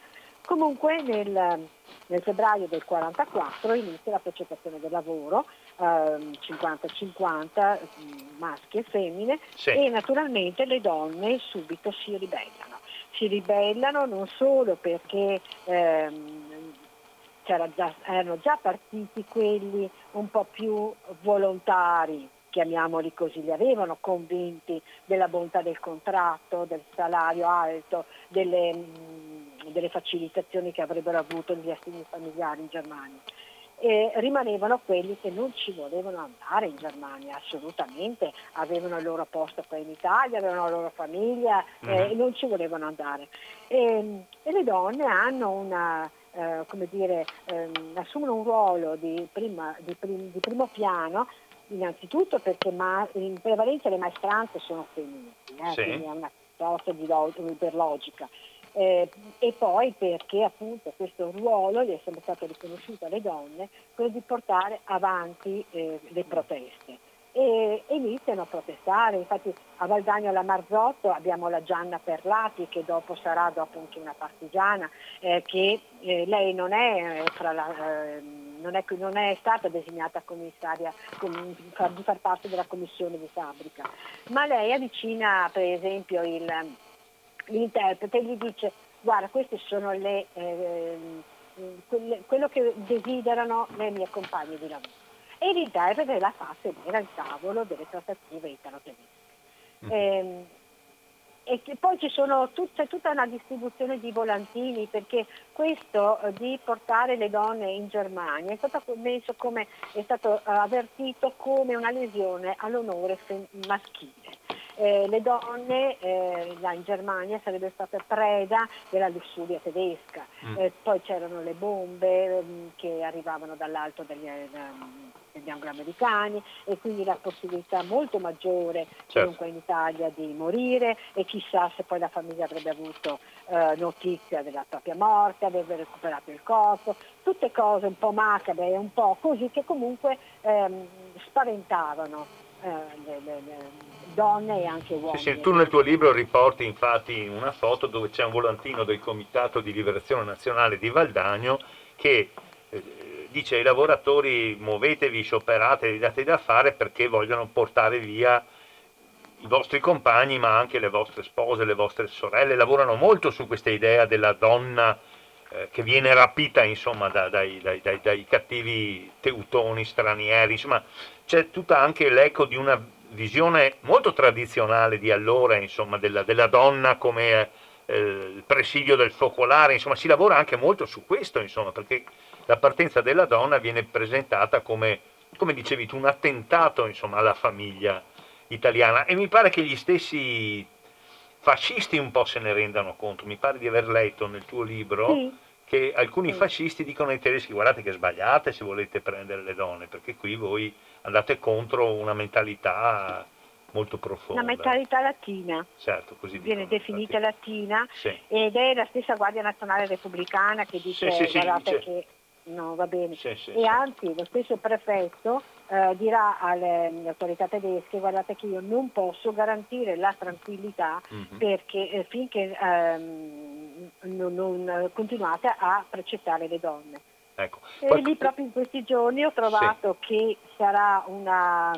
Comunque nel, nel febbraio del 1944 inizia la progettazione del lavoro, eh, 50-50 maschi e femmine, sì. e naturalmente le donne subito si ribellano. Si ribellano non solo perché ehm, già, erano già partiti quelli un po' più volontari, chiamiamoli così, li avevano convinti della bontà del contratto, del salario alto, delle delle facilitazioni che avrebbero avuto gli assegni familiari in Germania. E rimanevano quelli che non ci volevano andare in Germania, assolutamente, avevano il loro posto qua in Italia, avevano la loro famiglia mm-hmm. e non ci volevano andare. E, e le donne hanno una, eh, come dire, ehm, assumono un ruolo di, prima, di, prim, di primo piano innanzitutto perché ma, in prevalenza le maestranze sono femminili, eh, sì. quindi è una cosa di, per logica eh, e poi perché appunto questo ruolo gli è sempre stato riconosciuto alle donne, quello di portare avanti eh, le proteste. E, iniziano a protestare, infatti a Valdagno alla Marzotto abbiamo la Gianna Perlati che dopo sarà dopo anche una partigiana, eh, che eh, lei non è, eh, la, eh, non, è, non è, stata designata commissaria com, di far parte della commissione di fabbrica, ma lei avvicina per esempio il l'interprete gli dice guarda queste sono le, eh, quelle, quello che desiderano le mie compagne di lavoro e l'interprete la fa sedere al tavolo delle trattative italo-tedesche. Mm. Eh, e poi ci sono tut- c'è tutta una distribuzione di volantini perché questo eh, di portare le donne in Germania è stato messo come è stato uh, avvertito come una lesione all'onore fem- maschile eh, le donne eh, là in Germania sarebbero state preda della lussuria tedesca, mm. eh, poi c'erano le bombe mm, che arrivavano dall'alto degli, um, degli angloamericani e quindi la possibilità molto maggiore certo. in Italia di morire e chissà se poi la famiglia avrebbe avuto eh, notizia della propria morte, avrebbe recuperato il corpo, tutte cose un po' macabre e un po' così che comunque ehm, spaventavano. Eh, le, le, le, donne e anche uomini. Sì, sì, tu nel tuo libro riporti infatti una foto dove c'è un volantino del Comitato di Liberazione Nazionale di Valdagno che eh, dice ai lavoratori muovetevi, scioperate, date da fare perché vogliono portare via i vostri compagni ma anche le vostre spose, le vostre sorelle, lavorano molto su questa idea della donna eh, che viene rapita insomma da, dai, dai, dai, dai cattivi teutoni stranieri, insomma c'è tutta anche l'eco di una visione molto tradizionale di allora, insomma, della, della donna come eh, il presidio del focolare, insomma, si lavora anche molto su questo, insomma, perché la partenza della donna viene presentata come, come dicevi tu, un attentato, insomma, alla famiglia italiana e mi pare che gli stessi fascisti un po' se ne rendano conto, mi pare di aver letto nel tuo libro sì. che alcuni sì. fascisti dicono ai tedeschi guardate che sbagliate se volete prendere le donne, perché qui voi andate contro una mentalità molto profonda. Una mentalità latina. Certo, così Viene dicono, definita latina sì. ed è la stessa Guardia Nazionale Repubblicana che dice sì, sì, guardate che no, va bene. e anzi lo stesso prefetto eh, dirà alle, alle, autorità tedesche guardate che io non posso garantire la tranquillità mm-hmm. perché eh, finché ehm, non, non continuate a precettare le donne Ecco. E Poi... lì proprio in questi giorni ho trovato sì. che sarà una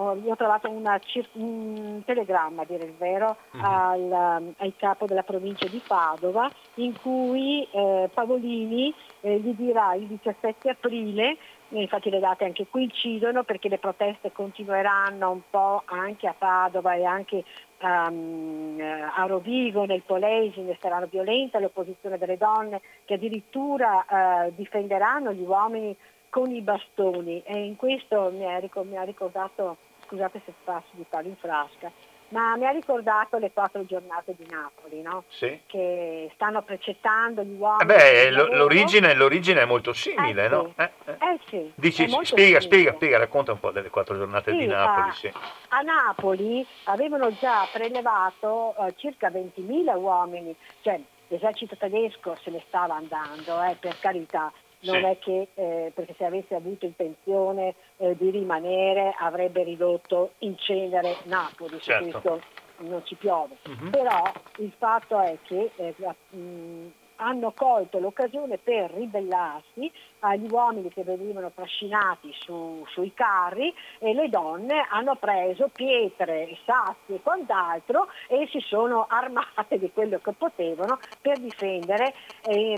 ho trovato una, un telegramma, a dire il vero, uh-huh. al, al, capo della provincia di Padova in cui eh, Pavolini eh, gli dirà il 17 aprile, infatti le date anche qui incidono perché le proteste continueranno un po' anche a Padova e anche um, a Rovigo, nel Polesine saranno violente l'opposizione delle donne che addirittura uh, difenderanno gli uomini con i bastoni. E in questo mi ha, ricordato scusate se passo di palo in frasca, ma mi ha ricordato le quattro giornate di Napoli, no? sì. che stanno precettando gli uomini. Eh beh, l'origine, l'origine, è molto simile, eh no? Eh, eh. eh sì, Dici, spiega, spiega, spiega, racconta un po' delle quattro giornate sì, di Napoli. A, sì. a Napoli avevano già prelevato uh, circa 20.000 uomini, cioè l'esercito tedesco se ne stava andando, eh, per carità, non sì. è che eh, perché se avesse avuto intenzione eh, di rimanere avrebbe ridotto in cenere Napoli, certo. su questo non ci piove. Uh-huh. Però il fatto è che eh, mh, hanno colto l'occasione per ribellarsi agli uomini che venivano trascinati su, sui carri e le donne hanno preso pietre, sassi e quant'altro e si sono armate di quello che potevano per difendere, eh,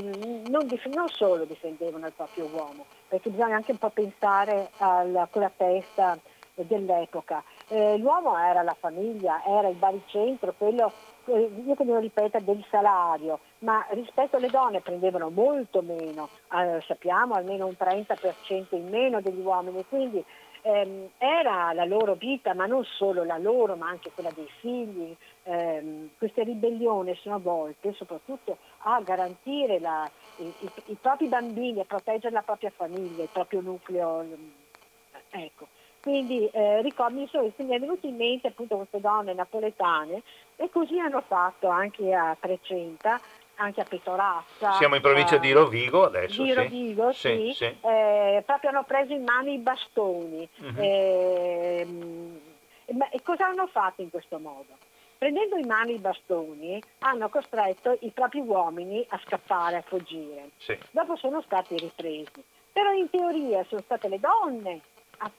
non, dif- non, solo difendevano il proprio uomo, perché bisogna anche un po' pensare alla, con la testa dell'epoca. Eh, l'uomo era la famiglia, era il baricentro, quello eh, io che devo ripetere, del salario, ma rispetto alle donne prendevano molto meno, eh, sappiamo almeno un 30% in meno degli uomini, quindi ehm, era la loro vita, ma non solo la loro, ma anche quella dei figli. Ehm, queste ribellioni sono volte soprattutto a garantire la, i, i, i, propri bambini, a proteggere la propria famiglia, il proprio nucleo. Ecco. Quindi eh, ricordo, sono, mi è venuto in mente appunto queste donne napoletane e così hanno fatto anche a Trecenta, anche a Petorazza. Siamo in provincia eh, di Rovigo adesso. Di sì. Rovigo, sì. sì, sì. Eh, proprio hanno preso in mano i bastoni. Uh-huh. Eh, e cosa hanno fatto in questo modo? Prendendo in mano i bastoni hanno costretto i propri uomini a scappare, a fuggire. Dopo sono stati ripresi. Però in teoria sono state le donne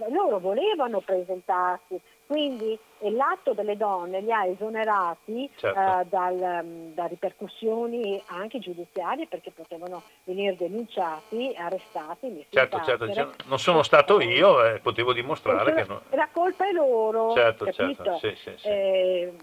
loro volevano presentarsi, quindi l'atto delle donne li ha esonerati certo. uh, dal, um, da ripercussioni anche giudiziarie perché potevano venire denunciati, arrestati, messi certo, in certo, certo. non sono stato io eh, potevo dimostrare che no. La colpa è loro, certo, certo. capito? Sì, sì, sì. Eh,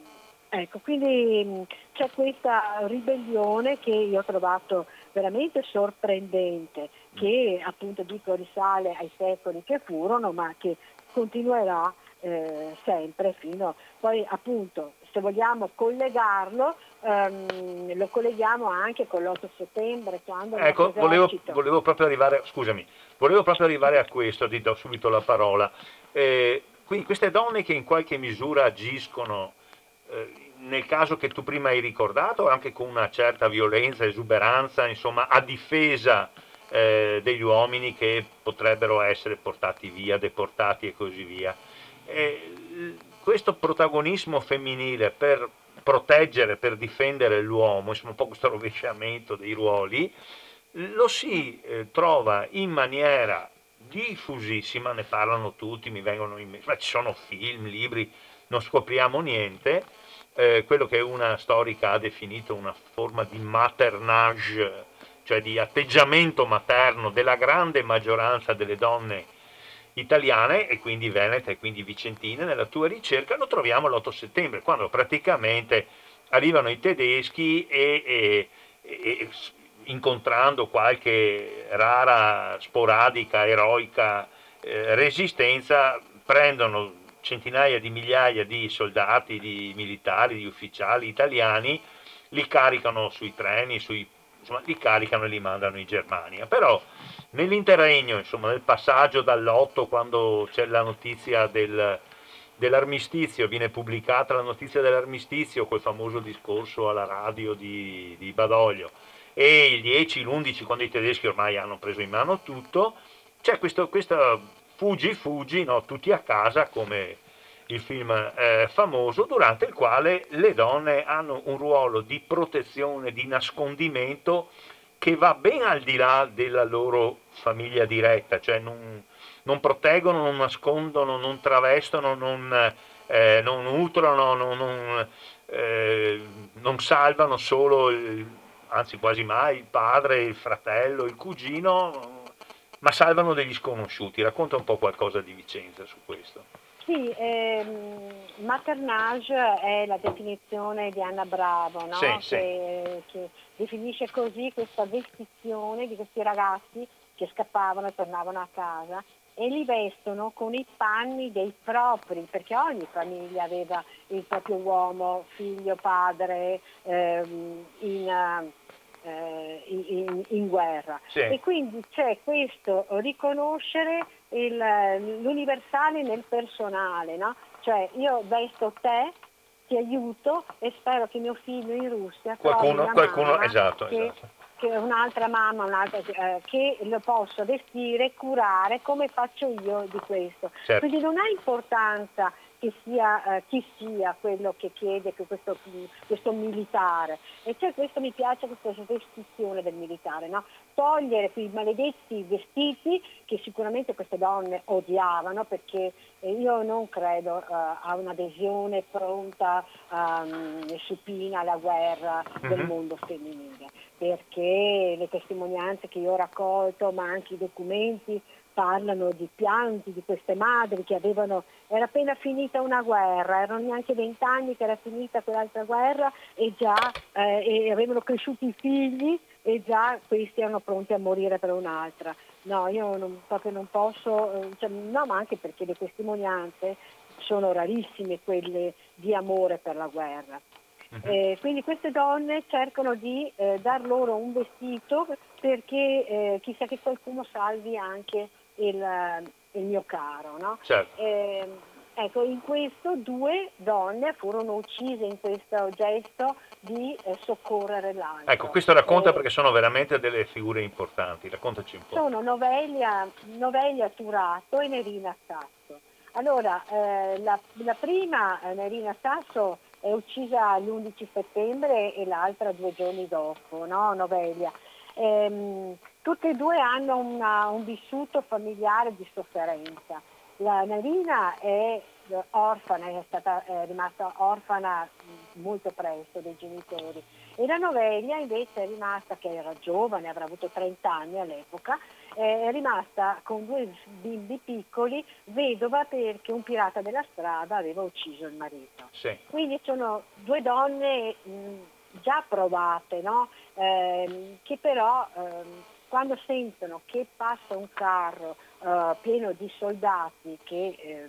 ecco, quindi mm, c'è questa ribellione che io ho trovato veramente sorprendente, che appunto dico risale ai secoli che furono, ma che continuerà eh, sempre fino poi appunto se vogliamo collegarlo ehm, lo colleghiamo anche con l'8 settembre quando ecco volevo, volevo, proprio arrivare scusami volevo proprio arrivare a questo ti do subito la parola eh, quindi queste donne che in qualche misura agiscono eh, nel caso che tu prima hai ricordato, anche con una certa violenza, esuberanza, insomma, a difesa eh, degli uomini che potrebbero essere portati via, deportati e così via. Questo protagonismo femminile per proteggere, per difendere l'uomo, insomma un po' questo rovesciamento dei ruoli, lo si eh, trova in maniera diffusissima, ne parlano tutti, mi vengono in mente, ci sono film, libri, non scopriamo niente, eh, quello che una storica ha definito una forma di maternage, cioè di atteggiamento materno della grande maggioranza delle donne italiane e quindi venete e quindi vicentine nella tua ricerca lo troviamo l'8 settembre quando praticamente arrivano i tedeschi e, e, e incontrando qualche rara, sporadica, eroica eh, resistenza prendono centinaia di migliaia di soldati, di militari, di ufficiali italiani, li caricano sui treni, sui, insomma, li caricano e li mandano in Germania. Però nell'interregno, insomma, nel passaggio dall'otto, quando c'è la notizia del, dell'armistizio, viene pubblicata la notizia dell'armistizio, quel famoso discorso alla radio di, di Badoglio, e il 10, l'11, quando i tedeschi ormai hanno preso in mano tutto, c'è questo, questa Fuggi, fuggi, no? tutti a casa come il film eh, famoso, durante il quale le donne hanno un ruolo di protezione, di nascondimento che va ben al di là della loro famiglia diretta, cioè non, non proteggono, non nascondono, non travestono, non, eh, non nutrono, non, non, eh, non salvano solo, il, anzi quasi mai, il padre, il fratello, il cugino, ma salvano degli sconosciuti. Racconta un po' qualcosa di Vicenza su questo. Sì, ehm, maternage è la definizione di Anna Bravo, no? Sì, che, sì. che definisce così questa vestizione di questi ragazzi che scappavano e tornavano a casa e li vestono con i panni dei propri, perché ogni famiglia aveva il proprio uomo, figlio, padre ehm, in, eh, in, in, guerra. Sì. E quindi c'è questo riconoscere il, l'universale nel personale, no? cioè io vesto te, ti aiuto e spero che mio figlio in Russia qualcuno, qualcuno esatto, che, esatto che un'altra mamma, un'altra, eh, che lo posso vestire, curare come faccio io di questo. Certo. Quindi non ha importanza che sia eh, chi sia quello che chiede che questo, questo, militare. E c'è questo, mi piace questa restrizione del militare, no? togliere quei maledetti vestiti che sicuramente queste donne odiavano perché eh, io non credo uh, a un'adesione pronta, um, supina alla guerra uh-huh. del mhm. mondo femminile, perché le testimonianze che io ho raccolto, ma anche i documenti parlano di pianti di queste madri che avevano, era appena finita una guerra, erano neanche vent'anni che era finita quell'altra guerra e già eh, e avevano cresciuto i figli e già questi erano pronti a morire per un'altra. No, io non, proprio non posso, eh, cioè, no, ma anche perché le testimonianze sono rarissime quelle di amore per la guerra. Uh-huh. Eh, quindi queste donne cercano di eh, dar loro un vestito perché eh, chissà che qualcuno salvi anche il, il mio caro. No? Certo. Eh, ecco, in questo due donne furono uccise in questo gesto di eh, soccorrere l'altro. Ecco, questo racconta eh, perché sono veramente delle figure importanti, raccontaci un po'. Sono Novelia, Novelia Turato e Nerina Sasso. Allora, eh, la, la, prima, eh, Nerina Sasso, è uccisa l'11 settembre e l'altra due giorni dopo, no? Novelia. Ehm, tutte e due hanno una, un vissuto familiare di sofferenza. La Narina è orfana, è, stata, è rimasta orfana molto presto dei genitori e la Novelia invece è rimasta, che era giovane, avrà avuto 30 anni all'epoca, è rimasta con due bimbi piccoli, vedova perché un pirata della strada aveva ucciso il marito. Sì. Quindi sono due donne mh, già provate, no? eh, che però... Eh, quando sentono che passa un carro uh, pieno di soldati che eh,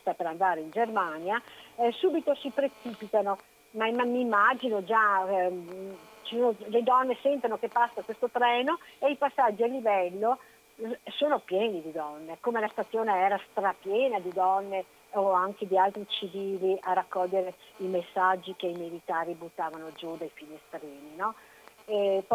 sta per andare in Germania, eh, subito si precipitano, ma, ma mi immagino già ehm, le donne sentono che passa questo treno e i passaggi a livello eh, sono pieni di donne, come la stazione era strapiena di donne o anche di altri civili a raccogliere i messaggi che i militari buttavano giù dai finestrini. No?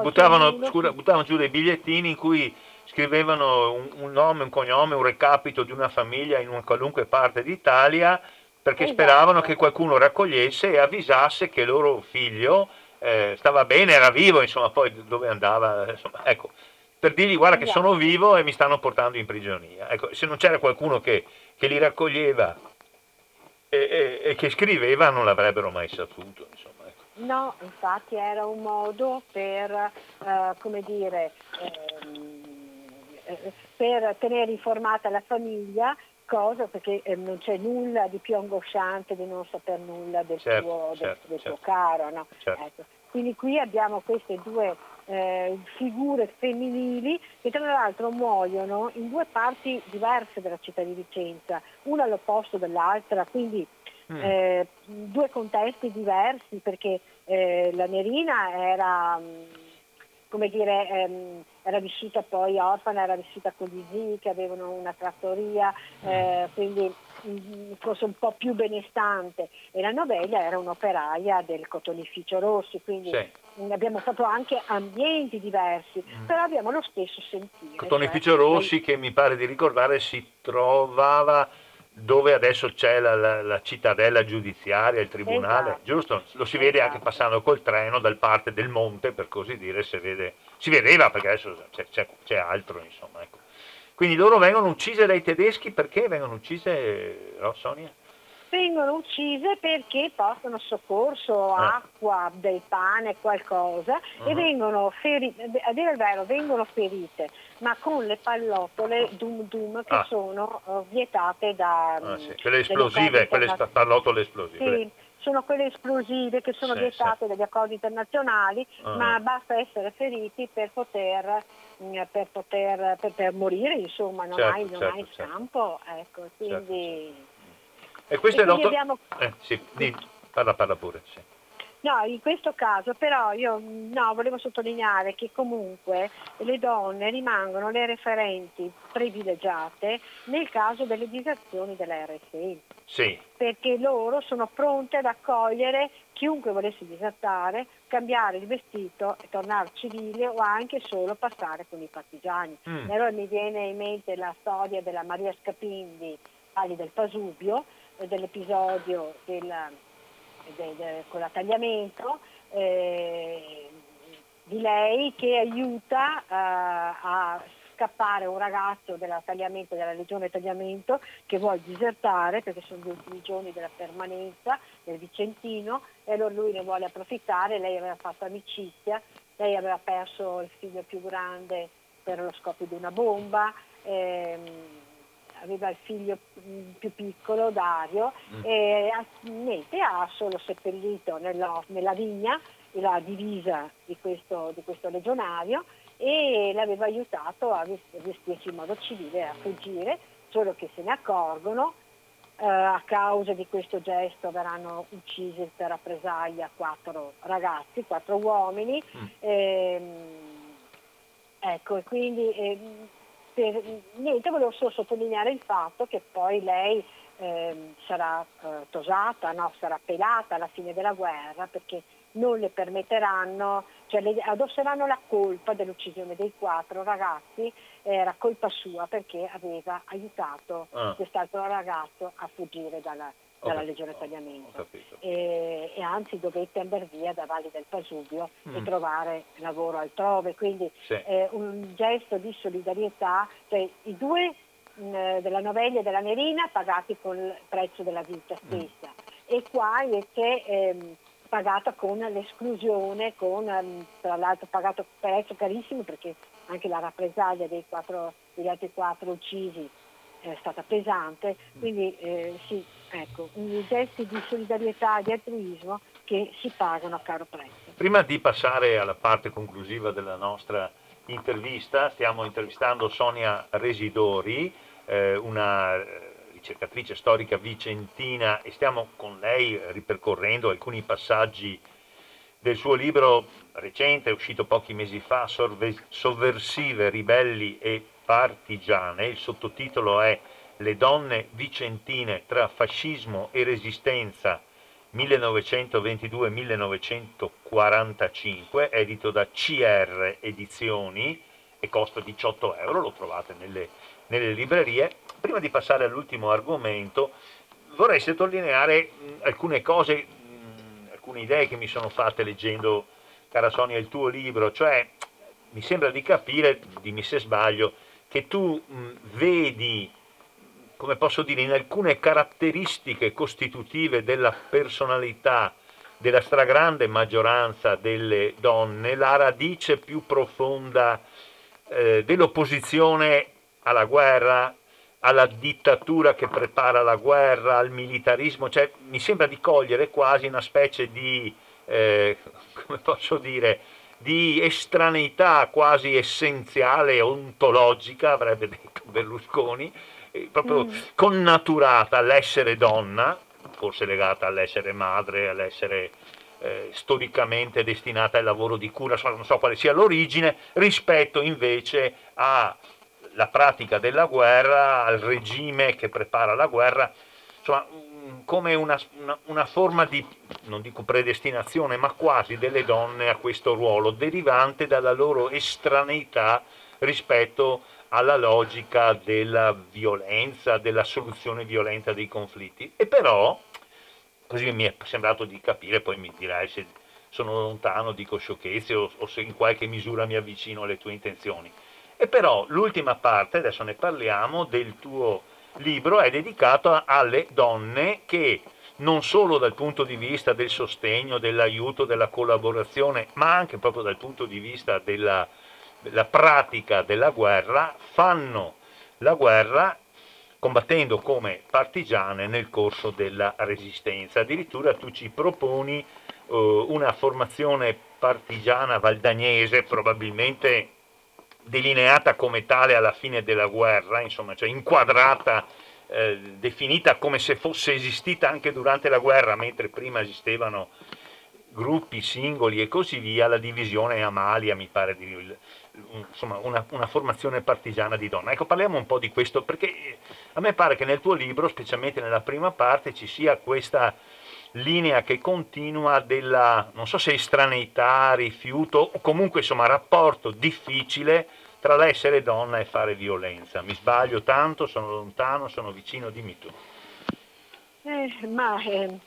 buttavano, scusa, buttavano, giù dei bigliettini in cui scrivevano un, un, nome, un cognome, un recapito di una famiglia in una qualunque parte d'Italia perché esatto. speravano che qualcuno raccogliesse e avvisasse che loro figlio eh, stava bene, era vivo, insomma, poi dove andava, insomma, ecco, per dirgli guarda esatto. che sono vivo e mi stanno portando in prigionia. Ecco, se non c'era qualcuno che, che li raccoglieva e, e, e, che scriveva non l'avrebbero mai saputo. Insomma. No, infatti era un modo per, eh, come dire, ehm, eh, per tenere informata la famiglia cosa perché eh, non c'è nulla di più angosciante di non saper nulla del, certo, tuo, certo, del, del certo. tuo caro. No? Certo. Ecco. Quindi qui abbiamo queste due eh, figure femminili che tra l'altro muoiono in due parti diverse della città di Vicenza, una all'opposto dell'altra, quindi mm. eh, due contesti diversi perché eh, la Nerina era, mm, come dire, ehm, era vissuta poi orfana, era vissuta con gli zii che avevano una trattoria, eh, quindi mm, forse un po' più benestante e la novella era un'operaia del cotonificio Rossi, quindi sì. abbiamo proprio anche ambienti diversi, mm. però abbiamo lo stesso sentire. Cotonificio cioè, Rossi che mi pare di ricordare si trovava dove adesso c'è la, la, la, cittadella giudiziaria, il tribunale, esatto. giusto? Lo si vede anche esatto. passando col treno dal parte del monte, per così dire, si, vede, si vedeva perché adesso c'è, c'è, c'è altro, insomma. Ecco. Quindi loro vengono uccise dai tedeschi perché vengono uccise, no, Sonia? vengono uccise perché portano soccorso, eh. acqua, del pane, qualcosa uh-huh. e vengono ferite, a dire il vero, vengono ferite, ma con le pallottole Dum Dum che ah. sono uh, vietate da... Ah, sì. Quelle esplosive, quelle pallottole esplosive. Sì sono quelle esplosive che sono sì, vietate sì. dagli accordi internazionali, uh-huh. ma basta essere feriti per poter, mm, per, poter, per, per morire, insomma, non certo, hai, non certo, hai certo. scampo. Ecco, quindi... Certo, e questo e è l'otto... Abbiamo... Eh, sì, parla, parla pure. Sì. No, in questo caso però io no, volevo sottolineare che comunque le donne rimangono le referenti privilegiate nel caso delle diserzioni della RSI. Sì. Perché loro sono pronte ad accogliere chiunque volesse disertare, cambiare il vestito e tornare civile o anche solo passare con i partigiani. Mm. Allora mi viene in mente la storia della Maria Scapindi, Ali del Pasubio, dell'episodio del, del, del, con l'attagliamento eh, di lei che aiuta eh, a scappare un ragazzo dell'attagliamento, della legione tagliamento che vuole disertare perché sono gli ultimi giorni della permanenza del Vicentino e allora lui ne vuole approfittare, lei aveva fatto amicizia, lei aveva perso il figlio più grande per lo scoppio di una bomba. Ehm, aveva il figlio mm, più piccolo, Dario, mm. e niente, ha solo seppellito nella, nella vigna la divisa di questo, di questo, legionario e l'aveva aiutato a vestirsi in modo civile, a fuggire, solo che se ne accorgono. Eh, a causa di questo gesto verranno uccisi per rappresaglia quattro ragazzi, quattro uomini. Mm. Ehm, ecco, e quindi eh, per, niente, volevo solo sottolineare il fatto che poi lei eh, sarà eh, tosata, no? sarà pelata alla fine della guerra perché non le permetteranno, cioè le addosseranno la colpa dell'uccisione dei quattro ragazzi, era colpa sua perché aveva aiutato ah. quest'altro ragazzo a fuggire dalla, dalla Legione Tagliamento e, e, anzi dovette andare via da Valli del Pasubio mm. e trovare lavoro altrove, quindi sì. eh, un gesto di solidarietà, cioè i due mh, mm, della Novelli e della Nerina pagati con il prezzo della vita mm. stessa mm. e qua invece ehm, pagata con l'esclusione, con ehm, tra l'altro pagato prezzo carissimo perché anche la rappresaglia dei quattro, degli altri quattro uccisi è stata pesante, quindi eh, sì, ecco, gesti di solidarietà e di altruismo che si pagano a caro prezzo. Prima di passare alla parte conclusiva della nostra intervista, stiamo intervistando Sonia Residori, eh, una eh, ricercatrice storica vicentina e stiamo con lei ripercorrendo alcuni passaggi del suo libro recente, uscito pochi mesi fa, Sovversive, ribelli e partigiane. Il sottotitolo è Le donne vicentine tra fascismo e resistenza 1922-1945, edito da CR Edizioni e costa 18 euro, lo trovate nelle, nelle librerie. Prima di passare all'ultimo argomento, vorrei sottolineare alcune cose, alcune idee che mi sono fatte leggendo, cara Sonia, il tuo libro, cioè mi sembra di capire, dimmi se sbaglio, che tu mh, vedi, come posso dire, in alcune caratteristiche costitutive della personalità della stragrande maggioranza delle donne la radice più profonda eh, dell'opposizione alla guerra, alla dittatura che prepara la guerra, al militarismo, cioè mi sembra di cogliere quasi una specie di, eh, come posso dire, di estraneità quasi essenziale, ontologica, avrebbe detto Berlusconi, eh, proprio mm. connaturata all'essere donna, forse legata all'essere madre, all'essere eh, storicamente destinata al lavoro di cura, non so quale sia l'origine, rispetto invece alla pratica della guerra, al regime che prepara la guerra, insomma come una, una, una, forma di, non dico predestinazione, ma quasi delle donne a questo ruolo, derivante dalla loro estraneità rispetto alla logica della violenza, della soluzione violenta dei conflitti. E però, così mi è sembrato di capire, poi mi dirai se sono lontano, dico sciocchezze o, o se in qualche misura mi avvicino alle tue intenzioni. E però l'ultima parte, adesso ne parliamo, del tuo libro è dedicato alle donne che non solo dal punto di vista del sostegno, dell'aiuto, della collaborazione, ma anche proprio dal punto di vista della, della pratica della guerra, fanno la guerra combattendo come partigiane nel corso della resistenza. Addirittura tu ci proponi uh, una formazione partigiana valdagnese, probabilmente delineata come tale alla fine della guerra, insomma, cioè inquadrata, eh, definita come se fosse esistita anche durante la guerra, mentre prima esistevano gruppi singoli e così via, la divisione Amalia mi pare di, insomma, una, una, formazione partigiana di donna. Ecco, parliamo un po' di questo, perché a me pare che nel tuo libro, specialmente nella prima parte, ci sia questa linea che continua della, non so se estraneità, rifiuto o comunque insomma rapporto difficile tra l'essere donna e fare violenza. Mi sbaglio tanto, sono lontano, sono vicino, dimmi tu. Eh, ma eh,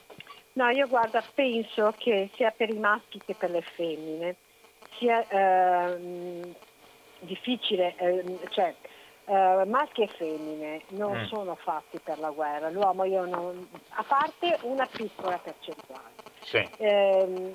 no, io guarda, penso che sia per i maschi che per le femmine sia eh, difficile, ehm, cioè Uh, maschi e femmine non mm. sono fatti per la guerra, l'uomo io non, a parte una piccola percentuale. Sì. Eh,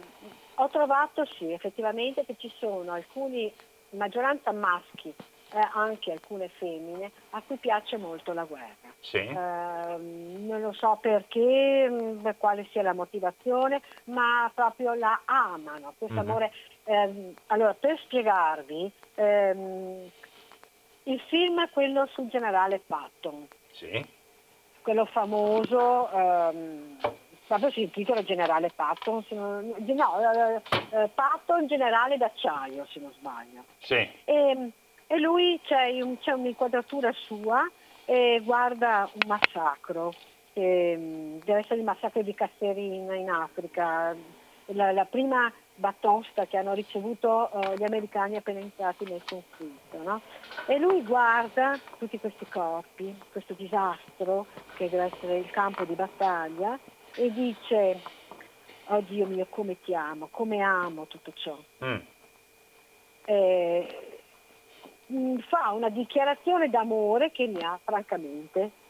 ho trovato sì, effettivamente che ci sono alcuni, maggioranza maschi, eh, anche alcune femmine, a cui piace molto la guerra. Sì. Eh, non lo so perché, mh, mm, quale sia la motivazione, ma proprio la amano, questo mm-hmm. amore. Ehm, allora, per spiegarvi, ehm, il film è quello sul generale Patton. Sì. Quello famoso, ehm, proprio si intitola Generale Patton, non, no, eh, eh, Patton generale d'acciaio se non sbaglio. Sì. E, e lui c'è, un, c'è, un'inquadratura sua e guarda un massacro, eh, deve essere il massacro di Casterina in Africa, la, la prima batosta che hanno ricevuto uh, gli americani appena entrati nel conflitto. No? E lui guarda tutti questi corpi, questo disastro che deve essere il campo di battaglia e dice, oh Dio mio come ti amo, come amo tutto ciò. Mm. E, mm, fa una dichiarazione d'amore che mi ha francamente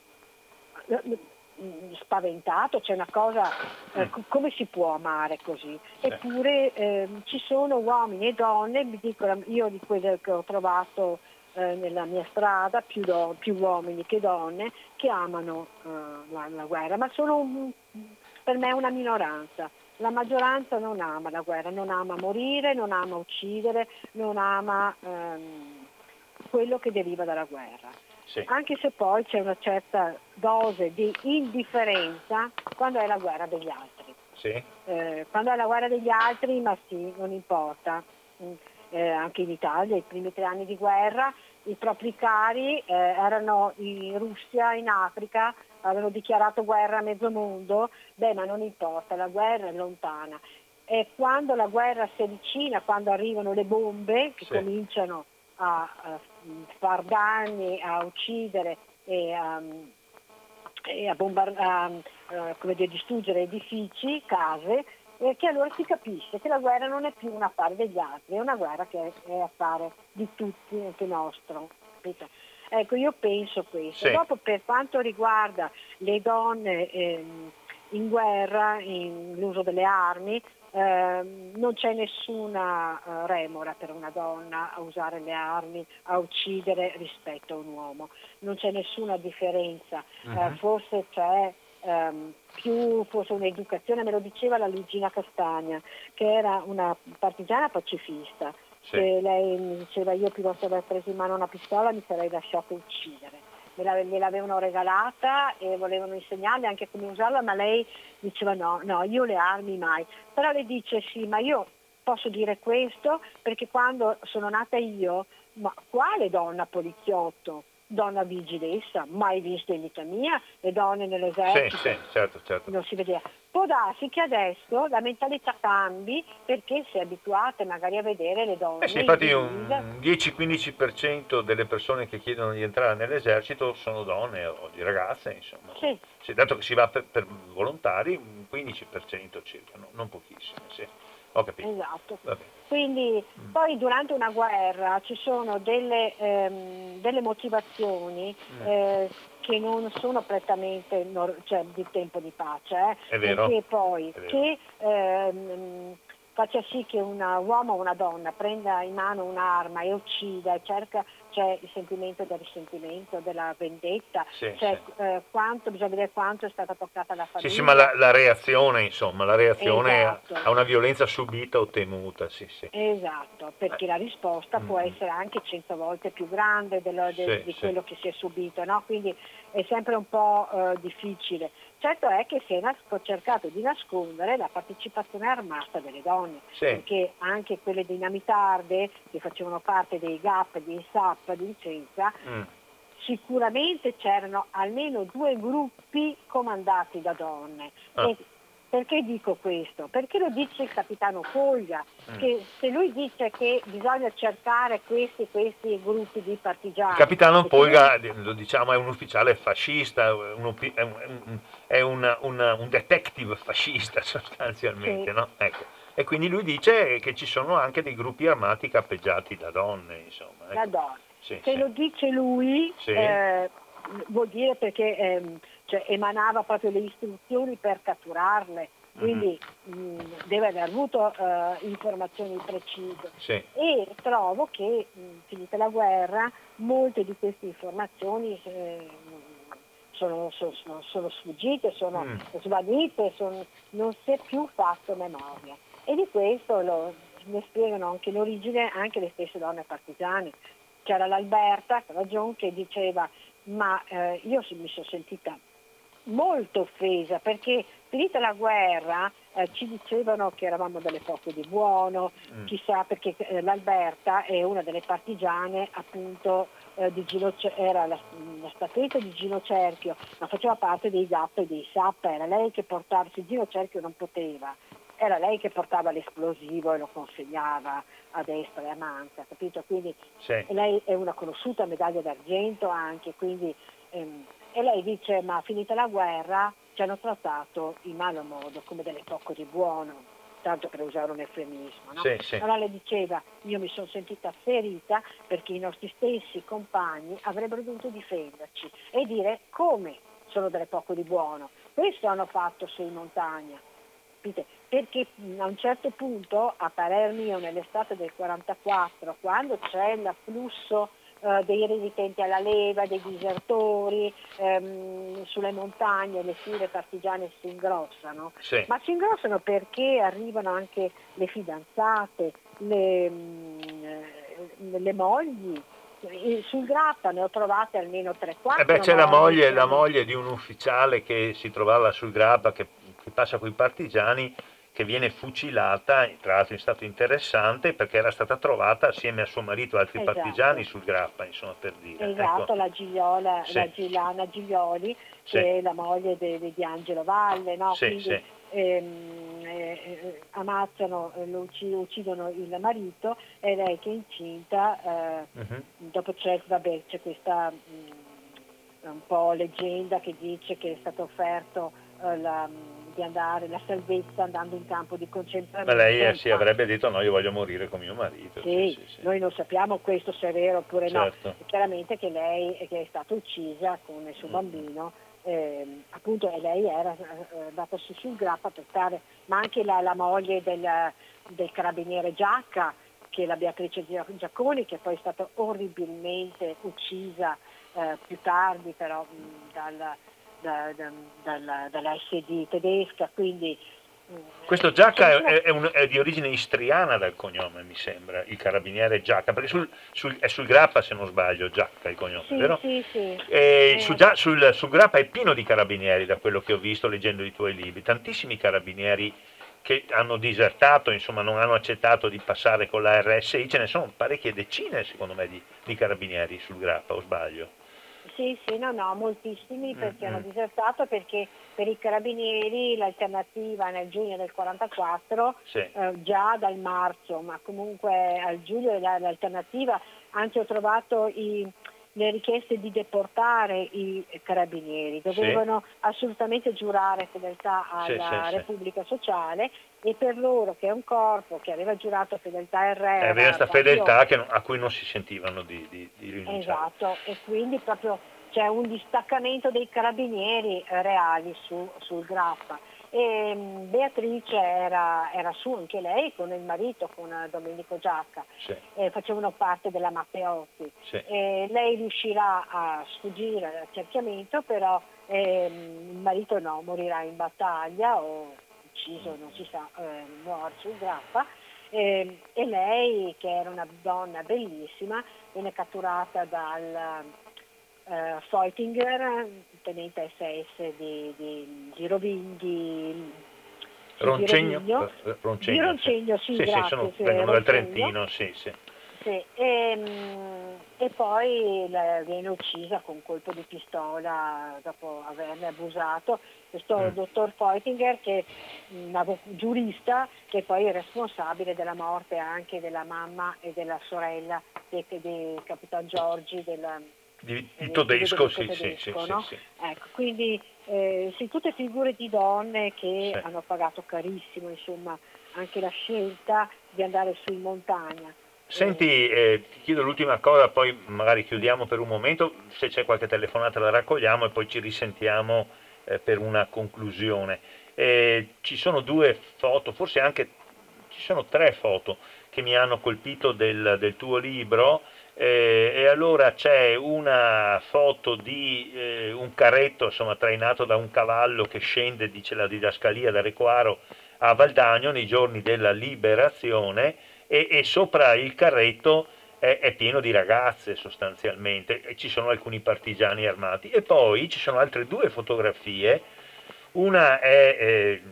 spaventato, c'è una cosa, eh, mm. come si può amare così? Eppure eh, ci sono uomini e donne, mi dicono, io di quelle che ho trovato eh, nella mia strada, più, do, più, uomini che donne, che amano eh, la, la, guerra, ma sono per me una minoranza. La maggioranza non ama la guerra, non ama morire, non ama uccidere, non ama ehm, quello che deriva dalla guerra sì. anche se poi c'è una certa dose di indifferenza quando è la guerra degli altri. Sì. Eh, quando è la guerra degli altri, ma sì, non importa. Mm, eh, anche in Italia, i primi tre anni di guerra, i propri cari eh, erano in Russia, in Africa, avevano dichiarato guerra a mezzo mondo, beh ma non importa, la guerra è lontana. E quando la guerra si avvicina, quando arrivano le bombe che sì. cominciano a, a far danni, a uccidere e a, e a, bombar- a uh, dire, distruggere edifici, case, e che allora si capisce che la guerra non è più un affare degli altri, è una guerra che è, è affare di tutti, anche nostro. Ecco, io penso questo. Sì. Dopo per quanto riguarda le donne ehm, in guerra, in l'uso delle armi, eh, non c'è nessuna uh, remora per una donna a usare le armi, a uccidere rispetto a un uomo, non c'è nessuna differenza, uh-huh. eh, forse c'è um, più forse un'educazione, me lo diceva la Luigina Castagna, che era una partigiana pacifista, sì. che lei mi diceva io volte aver preso in mano una pistola mi sarei lasciato uccidere gliel'avevano regalata e volevano insegnarle anche come usarla, ma lei diceva no, no, io le armi mai. Però le dice sì, ma io posso dire questo perché quando sono nata io, ma quale donna poliziotto? Donna vigilessa, mai vista in vita mia, le donne nell'esercito. Sì, sì, certo, certo. Non si vedeva. Può darsi che adesso la mentalità cambi perché si è abituate magari a vedere le donne. Eh sì, infatti un 10-15% delle persone che chiedono di entrare nell'esercito sono donne o di ragazze, insomma. Sì. sì dato che si va per, per volontari, un 15% circa, no? non pochissimo. Sì. Ho capito. Esatto. Quindi mm. poi durante una guerra ci sono delle, ehm, delle motivazioni mm. eh, che non sono prettamente cioè, di tempo di pace, eh, perché poi che ehm, faccia sì che un uomo o una donna prenda in mano un'arma e uccida e cerca c'è il sentimento del risentimento, della vendetta, sì, cioè, sì. Eh, quanto, bisogna vedere quanto è stata toccata la famiglia. Sì, sì, ma la, la reazione, insomma, la reazione esatto. a una violenza subita o temuta, sì, sì. Esatto, perché eh. la risposta mm. può essere anche cento volte più grande dello, de, sì, di quello che si è subito, no? quindi è sempre un po' eh, difficile. Certo è che si è nas- cercato di nascondere la partecipazione armata delle donne, perché anche quelle dinamitarde che facevano parte dei GAP, dei SAP, di Vicenza, mm. sicuramente c'erano almeno due gruppi comandati da donne. Ah. E perché dico questo? Perché lo dice il capitano Foglia, mm. che se lui dice che bisogna cercare questi, questi gruppi di partigiani. Il capitano Polga, lo diciamo, è un ufficiale fascista, un, è, un, è un, un, detective fascista sostanzialmente, sì. no? ecco. E quindi lui dice che ci sono anche dei gruppi armati cappeggiati da donne, insomma. Ecco. Da donne. Sì, Se sì. lo dice lui, sì. eh, vuol dire perché ehm, cioè, emanava proprio le istruzioni per catturarle, quindi mm-hmm. mh, deve aver avuto uh, informazioni precise. E trovo che, mh, finita la guerra, molte di queste informazioni eh, sono, sono, sono, sfuggite, sono mm. svanite, sono, non si è più fatto memoria. E di questo lo, ne spiegano anche in origine anche le stesse donne partigiane, c'era l'Alberta, ragione, che diceva ma eh, io mi sono sentita molto offesa perché finita la guerra eh, ci dicevano che eravamo delle poche di buono, mm. chissà perché eh, l'Alberta è una delle partigiane appunto eh, di Gino, era la, la statuetta di Gino Cerchio, ma faceva parte dei GAP e dei SAP, era lei che portava, se Gino Cerchio non poteva, era lei che portava l'esplosivo e lo consegnava a destra e a manca, capito? Quindi sì. lei è una conosciuta medaglia d'argento anche, quindi, ehm, e lei dice ma finita la guerra ci hanno trattato in malo modo, come delle poco di buono, tanto per usare un eufemismo. No? Sì, sì. Allora le diceva io mi sono sentita ferita perché i nostri stessi compagni avrebbero dovuto difenderci e dire come sono delle poco di buono. Questo hanno fatto su in montagna capite? Perché a un certo punto, a parer mio, nell'estate del 44, quando c'è l'afflusso eh, dei resistenti alla leva, dei disertori, ehm, sulle montagne le file partigiane si ingrossano, sì. ma si ingrossano perché arrivano anche le fidanzate, le, le mogli, sul Grappa ne ho trovate almeno 3-4. Eh beh, c'è la moglie, la moglie, di un ufficiale che si trovava sul Grappa che che passa con i partigiani che viene fucilata, tra l'altro in stato interessante, perché era stata trovata assieme a suo marito e altri esatto. partigiani sul Grappa, insomma, per dire. Esatto, ecco. la, Gigliola, sì. la Gilana Giglioli, sì. che è la moglie di, di Angelo Valle, no? Sì, Quindi, ehm, eh, eh, ammazzano, eh, lo uccidono il marito e lei che è incinta, eh, uh-huh. dopo c'è, vabbè, c'è questa mh, mm, un po' leggenda che dice che è stato offerto eh, la di andare, la salvezza andando in campo di concentramento. Ma lei eh, sì, avrebbe detto no, io voglio morire con mio marito. Sì, sì, sì, noi non sappiamo questo se è vero oppure certo. no. Chiaramente che lei che è stata uccisa con il suo mm. bambino, eh, appunto e lei era eh, andata su sul grappa per stare, ma anche la, la moglie del, del carabiniere Giacca, che è la Beatrice Giacconi, che poi è stata orribilmente uccisa eh, più tardi però mh, dal da, da, dalla, dalla SD tedesca, quindi mm, questo Giacca è, è, un, è, di origine istriana dal cognome, mi sembra, il carabiniere Giacca, perché sul, sul, è sul Grappa se non sbaglio, Giacca il cognome, sì, vero? Sì, sì. Eh. Sul, sul, sul, Grappa è pieno di carabinieri da quello che ho visto leggendo i tuoi libri, tantissimi carabinieri che hanno disertato, insomma non hanno accettato di passare con la RSI, ce ne sono parecchie decine secondo me di, di carabinieri sul Grappa, o sbaglio? Sì, sì, no, no, moltissimi perché Mm, hanno mm. disertato perché per i carabinieri l'alternativa nel giugno del 44 Sì. eh, già dal marzo, ma comunque al giugno la- l'alternativa, anzi ho trovato i- le richieste di deportare i carabinieri, dovevano assolutamente giurare fedeltà Sì, alla sì, sì. Repubblica Sociale e per loro che è un corpo che aveva giurato fedeltà al re, Eh, aveva questa fedeltà che non- a cui non si sentivano di, di, di rinunciare. Esatto, e quindi proprio c'è un distaccamento dei carabinieri eh, reali su- sul Grappa. E, mh, Beatrice era, era su anche lei con il marito, con eh, Domenico Giacca, Sì, facevano parte della Matteotti. sì. E lei riuscirà a sfuggire all'accerchiamento, però ehm, il marito no, morirà in battaglia o ucciso, non si sa, eh, muore sul Grappa. E, e lei, che era una donna bellissima, viene catturata dal eh, Feutinger, tenente SS di, di, di sì, Roncegno? di Rovigno. Eh, Roncegno, Di Roncegno, sì, sì, grazie, sono- sì, vengono dal. Trentino, sì, sì. Sì, e, mm, e poi viene uccisa con colpo di pistola dopo averne abusato questo Mm. dottor Feutinger che è un giurista che poi è responsabile della morte anche della mamma e della sorella del de Capitan Giorgi della, Di, di Todesco, del sì, sì, tedesco, sì, no? sì. Ecco, quindi eh, sì, tutte figure di donne che Sì. hanno pagato carissimo insomma, anche la scelta di andare su in montagna. Senti, eh, ti chiedo l'ultima cosa, poi magari chiudiamo per un momento, se c'è qualche telefonata la raccogliamo e poi ci risentiamo eh, per una conclusione. Eh, ci sono due foto, forse anche ci sono tre foto che mi hanno colpito del, del tuo libro eh, e allora c'è una foto di eh, un carretto insomma, trainato da un cavallo che scende, dice la didascalia, da Recoaro a Valdagno nei giorni della liberazione e, e sopra il carretto è, è pieno di ragazze sostanzialmente. E ci sono alcuni partigiani armati. E poi ci sono altre due fotografie, una è eh,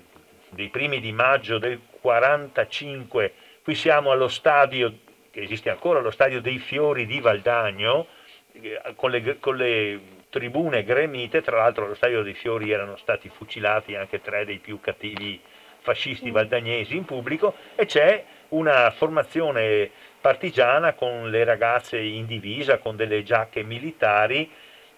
dei primi di maggio del 45, qui siamo allo stadio, che esiste ancora, lo stadio dei fiori di Valdagno, eh, con le, con le tribune gremite, tra l'altro allo stadio dei fiori erano stati fucilati anche tre dei più cattivi fascisti valdagnesi in pubblico. E c'è una formazione partigiana con le ragazze in divisa, con delle giacche militari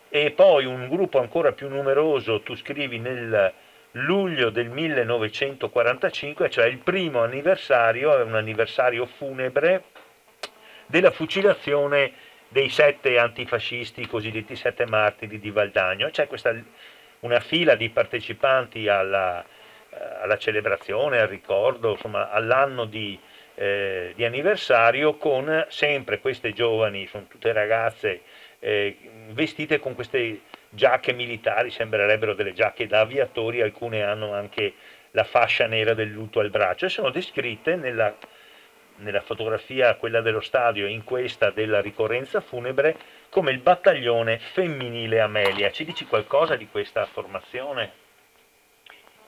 e poi un gruppo ancora più numeroso, tu scrivi nel luglio del 1945, cioè il primo anniversario, è un anniversario funebre della fucilazione dei sette antifascisti, i cosiddetti sette martiri di Valdagno. C'è questa una fila di partecipanti alla, eh, alla celebrazione, al ricordo, insomma, all'anno di, eh, di anniversario con sempre queste giovani, sono tutte ragazze eh, vestite con queste giacche militari, sembrerebbero delle giacche da aviatori, alcune hanno anche la fascia nera del lutto al braccio e sono descritte nella, nella fotografia, quella dello stadio, in questa della ricorrenza funebre, come il battaglione femminile Amelia. Ci dici qualcosa di questa formazione?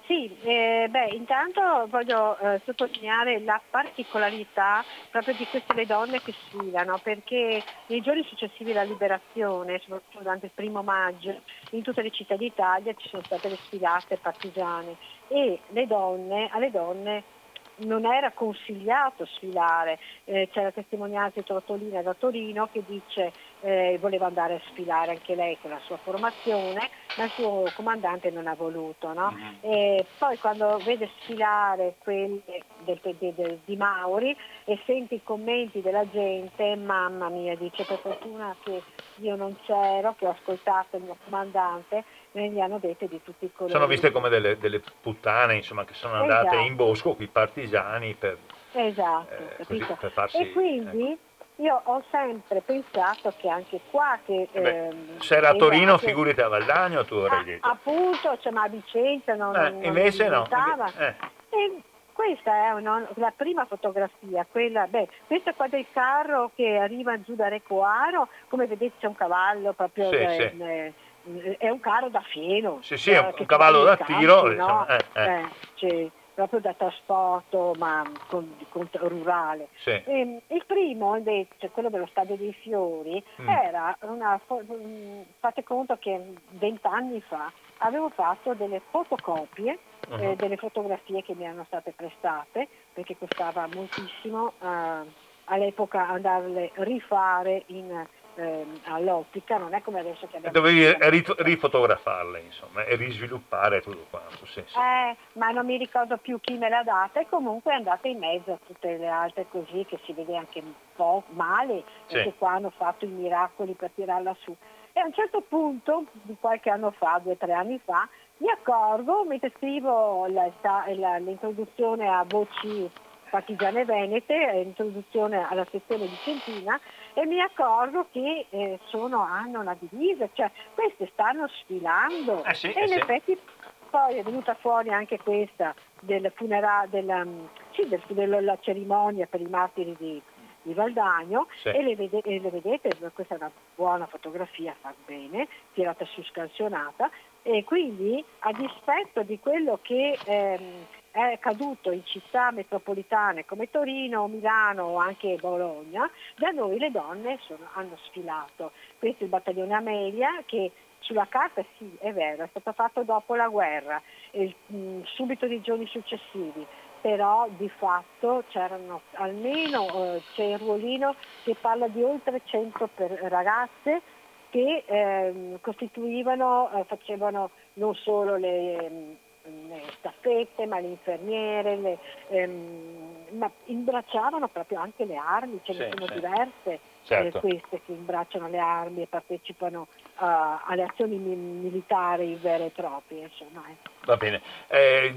Sì, eh, beh, intanto voglio eh, sottolineare la particolarità proprio di queste donne che sfilano, perché nei giorni successivi alla liberazione, soprattutto durante il primo maggio, in tutte le città d'Italia ci sono state le sfilate partigiane e donne, alle donne non era consigliato sfilare, eh, c'è la testimonianza di Tortolina da Torino che dice eh, voleva andare a sfilare anche lei con la sua formazione, ma il suo comandante non ha voluto. No? E poi quando vede sfilare quelli del, del- del- di Mauri e sente i commenti della gente, mamma mia, dice per fortuna che io non c'ero, che ho ascoltato il mio comandante, me ne hanno dette di tutti i colori. Sono viste come delle, delle puttane, insomma, che sono andate Esatto. in bosco con i partigiani per, Esatto, eh, così, per farsi... E quindi io ho sempre pensato che anche qua che... Eh beh, ehm, se era a Torino, esatto, figurati a Valdagno, tu avrei ah, detto. appunto, cioè, ma a Vicenza non, Eh, non invece no. diventava. Eh, E questa è una- la prima fotografia, quella, beh, questa qua del carro che arriva giù da Recoaro, come vedete c'è un cavallo proprio, Sì, eh, sì. eh, è un carro da fieno. Sì, sì, è un- eh, un cavallo da tiro, campi, no? eh, eh. C'è- proprio da trasporto ma con, con, rurale. Sì. E, ehm, il primo invece, quello dello Stadio dei Fiori, mm. era una, mm, fate conto che vent'anni fa avevo fatto delle fotocopie uh-huh. eh, delle fotografie che mi erano state prestate perché costava moltissimo eh, all'epoca andarle rifare in eh, all'ottica, non è come adesso che abbiamo... Dovevi rif- rifotografarle, insomma, e risviluppare tutto quanto. Sì, sì. Eh, ma non mi ricordo più chi me l'ha data e comunque è andata in mezzo a tutte le altre così che si vede anche un po' male, sì. perché qua hanno fatto i miracoli per tirarla su. E a un certo punto, di qualche anno fa, due o tre anni fa, mi accorgo, mentre scrivo la, la, l'introduzione a voci partigiane venete, introduzione alla sezione vicentina, e mi accorgo che eh, sono, hanno una divisa, cioè queste stanno sfilando eh sì, e in eh effetti sì. poi è venuta fuori anche questa del funerale, della, mm, sì, del, della cerimonia per i martiri di, di Valdagno sì. e, le vede, e, le vedete, questa è una buona fotografia, fa bene, tirata su scansionata e quindi a dispetto di quello che ehm, è accaduto in città metropolitane come Torino, Milano o anche Bologna, da noi le donne sono, hanno sfilato. Questo è il battaglione Amelia che sulla carta sì, è vero, è stato fatto dopo la guerra, e, mh, subito nei giorni successivi, però di fatto c'erano almeno, eh, c'è il ruolino che parla di oltre 100 per, ragazze che eh, costituivano, eh, facevano non solo le le staffette, ma le infermiere, le, ehm, ma imbracciavano proprio anche le armi, ce ne sono sì. diverse certo. eh, queste che imbracciano le armi e partecipano uh, alle azioni mi- militari vere e proprie. Insomma, eh. Va bene. Eh,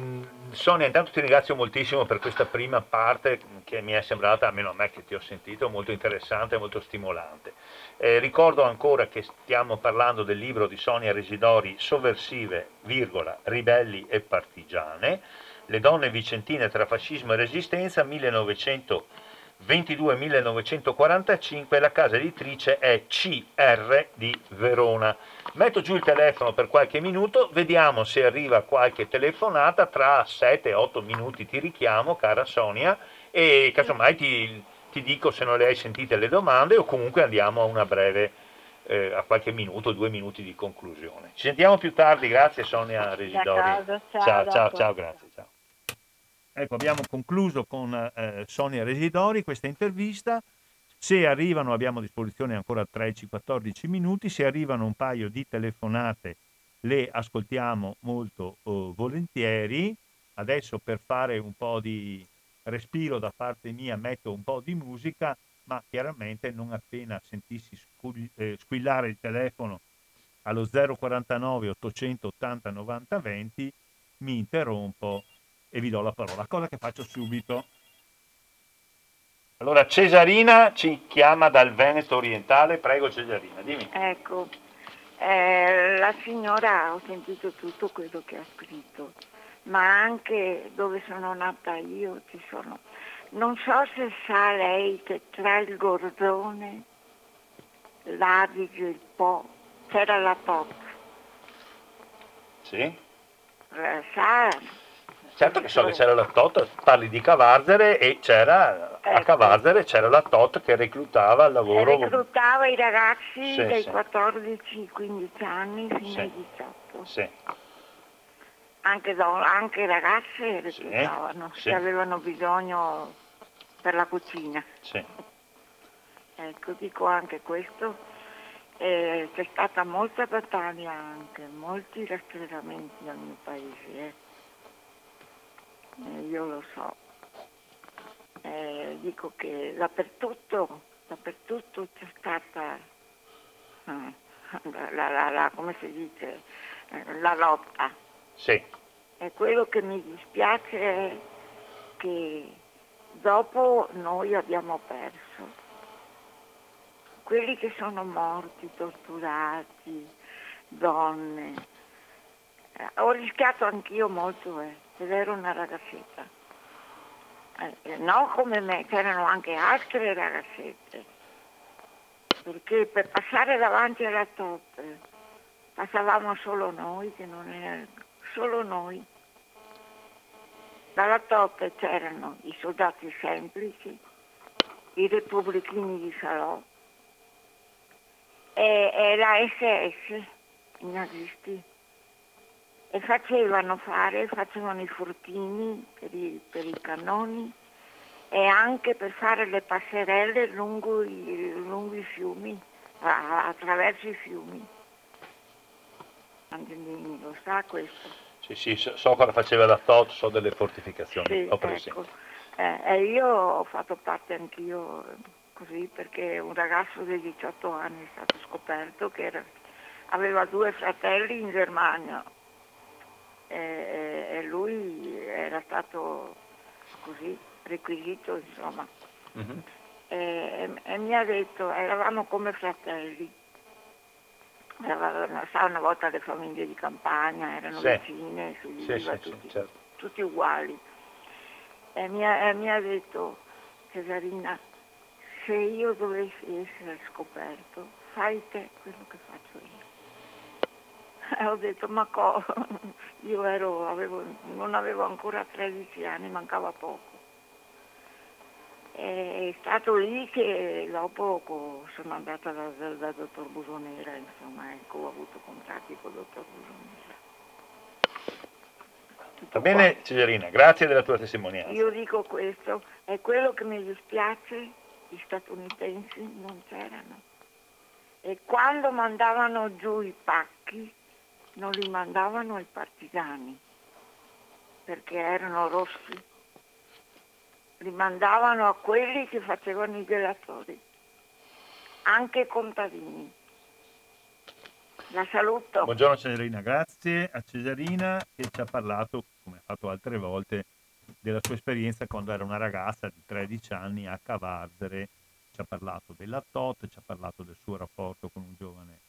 Sonia, intanto ti ringrazio moltissimo per questa prima parte che mi è sembrata, almeno a me che ti ho sentito, molto interessante e molto stimolante. Eh, ricordo ancora che stiamo parlando del libro di Sonia Residori, Sovversive, virgola, ribelli e partigiane, le donne vicentine tra fascismo e resistenza, 1900 22.945, la casa editrice è CR di Verona. Metto giù il telefono per qualche minuto, vediamo se arriva qualche telefonata, tra 7-8 minuti ti richiamo, cara Sonia, e casomai ti, ti, dico se non le hai sentite le domande o comunque andiamo a una breve, eh, a qualche minuto, due minuti di conclusione. Ci sentiamo più tardi, grazie Sonia Residori. Ciao, ciao, ciao, ciao, grazie. Ecco, abbiamo concluso con eh, Sonia Residori questa intervista. Se arrivano, abbiamo a disposizione ancora 13-14 minuti, se arrivano un paio di telefonate le ascoltiamo molto oh, volentieri. Adesso per fare un po' di respiro da parte mia metto un po' di musica, ma chiaramente non appena sentissi eh, squillare il telefono allo 049 880 90 20 mi interrompo e vi do la parola, cosa che faccio subito. Allora Cesarina ci chiama dal Veneto orientale, prego Cesarina, dimmi. Ecco, eh, la signora ho sentito tutto quello che ha scritto, ma anche dove sono nata io ci sono. Non so se sa lei che tra il Gordone, l'Adige e il Po c'era la Top. Sì? Eh, sa Certo che so che c'era la TOT, parli di Cavarzere e c'era ecco. a Cavarzere c'era la TOT che reclutava al lavoro. Reclutava i ragazzi sì, dai sì. 14-15 anni fino sì. ai 18. Sì. Anche, don- anche ragazze reclutavano, se avevano bisogno per la cucina. Sì. Ecco, dico anche questo. Eh, c'è stata molta battaglia anche, molti rastrellamenti nel mio paese. Eh eh, io lo so. Eh, dico che dappertutto, dappertutto c'è stata eh, la, la, la, come si dice, eh, la lotta. Sì. E quello che mi dispiace è che dopo noi abbiamo perso. Quelli che sono morti, torturati, donne. Eh, ho rischiato anch'io molto, eh ed ero una ragazzetta. Eh, no come me, c'erano anche altre ragazzette, perché per passare davanti alla top passavamo solo noi, che non era solo noi. Dalla top c'erano i soldati semplici, i repubblichini di Salò e, e la SS, i nazisti. E facevano fare, facevano i fortini per i, per i cannoni e anche per fare le passerelle lungo i, lungo i fiumi, attraverso i fiumi. Angelini lo sa questo. Sì, sì, so, cosa faceva la TOT, so delle fortificazioni, sì, ho presente. Ecco. Eh, e io ho fatto parte anch'io così perché un ragazzo di 18 anni è stato scoperto che era, aveva due fratelli in Germania e, lui era stato così requisito insomma. Mm-hmm. E, e, mi ha detto, eravamo come fratelli, eravamo, sa una volta le famiglie di campagna, erano sì. vicine, si viveva sì, tutti, certo. tutti, uguali. E mi ha, e mi ha detto, Cesarina, se io dovessi essere scoperto, fai te quello che faccio io. E ho detto, ma cosa? Io ero, avevo, non avevo ancora 13 anni, mancava poco. È stato lì che dopo sono andata dal da, da dottor Busonera, insomma, ecco, ho avuto contatti con il dottor Busonera. Tutto Va bene qua. Ceserina, grazie della tua testimonianza. Io dico questo, è quello che mi dispiace, gli statunitensi non c'erano. E quando mandavano giù i pacchi, non li mandavano ai partigiani, perché erano rossi li mandavano a quelli che facevano i delatori, anche contadini. La saluto. Buongiorno Cesarina, grazie a Cesarina che ci ha parlato, come ha fatto altre volte, della sua esperienza quando era una ragazza di 13 anni a Cavarzere, ci ha parlato della TOT, ci ha parlato del suo rapporto con un giovane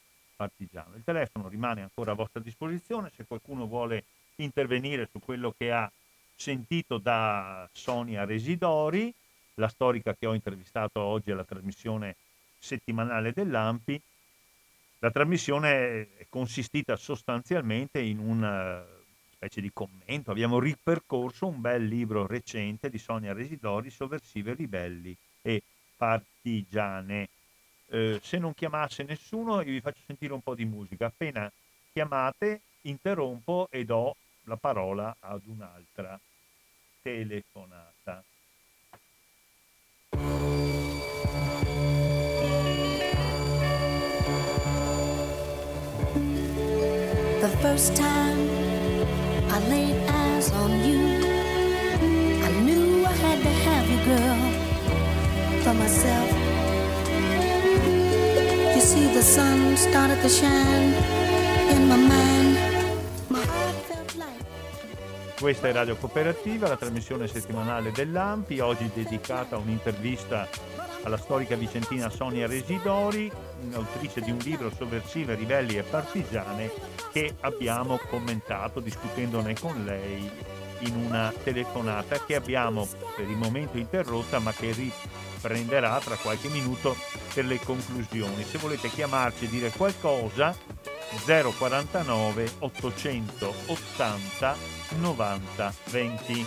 partigiano. Il telefono rimane ancora a vostra disposizione, se qualcuno vuole intervenire su quello che ha sentito da Sonia Residori, la storica che ho intervistato oggi alla trasmissione settimanale dell'AMPI. La trasmissione è consistita sostanzialmente in una specie di commento. Abbiamo ripercorso un bel libro recente di Sonia Residori, Sovversive, Ribelli e Partigiane. Eh, se non chiamasse nessuno, io vi faccio sentire un po' di musica. Appena chiamate, interrompo e do la parola ad un'altra telefonata. The first time I laid eyes on you, I knew I had to have you, girl, for myself. You see, the sun started to shine in my mind. Questa è Radio Cooperativa, la trasmissione settimanale dell'AMPI, oggi dedicata a un'intervista alla storica vicentina Sonia Residori, autrice di un libro Sovversive, Ribelli e Partigiane, che abbiamo commentato discutendone con lei in una telefonata che abbiamo per il momento interrotta ma che riprenderà tra qualche minuto per le conclusioni. Se volete chiamarci e dire qualcosa, 049 880 90 20.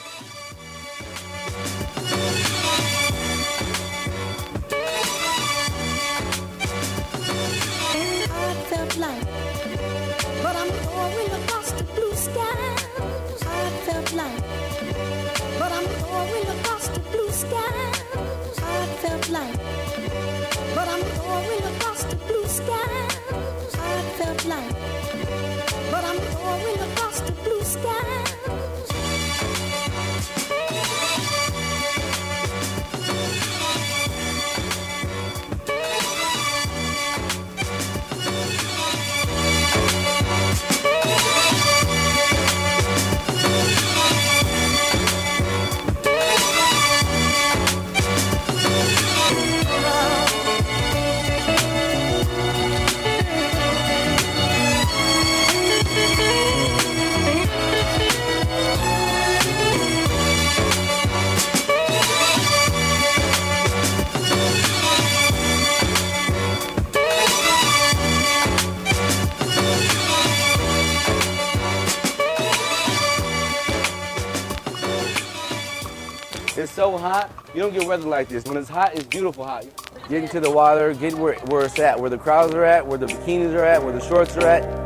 So hot, you don't get weather like this. When it's hot, it's beautiful hot. Get into the water, get where, where it's at, where the crowds are at, where the bikinis are at, where the shorts are at.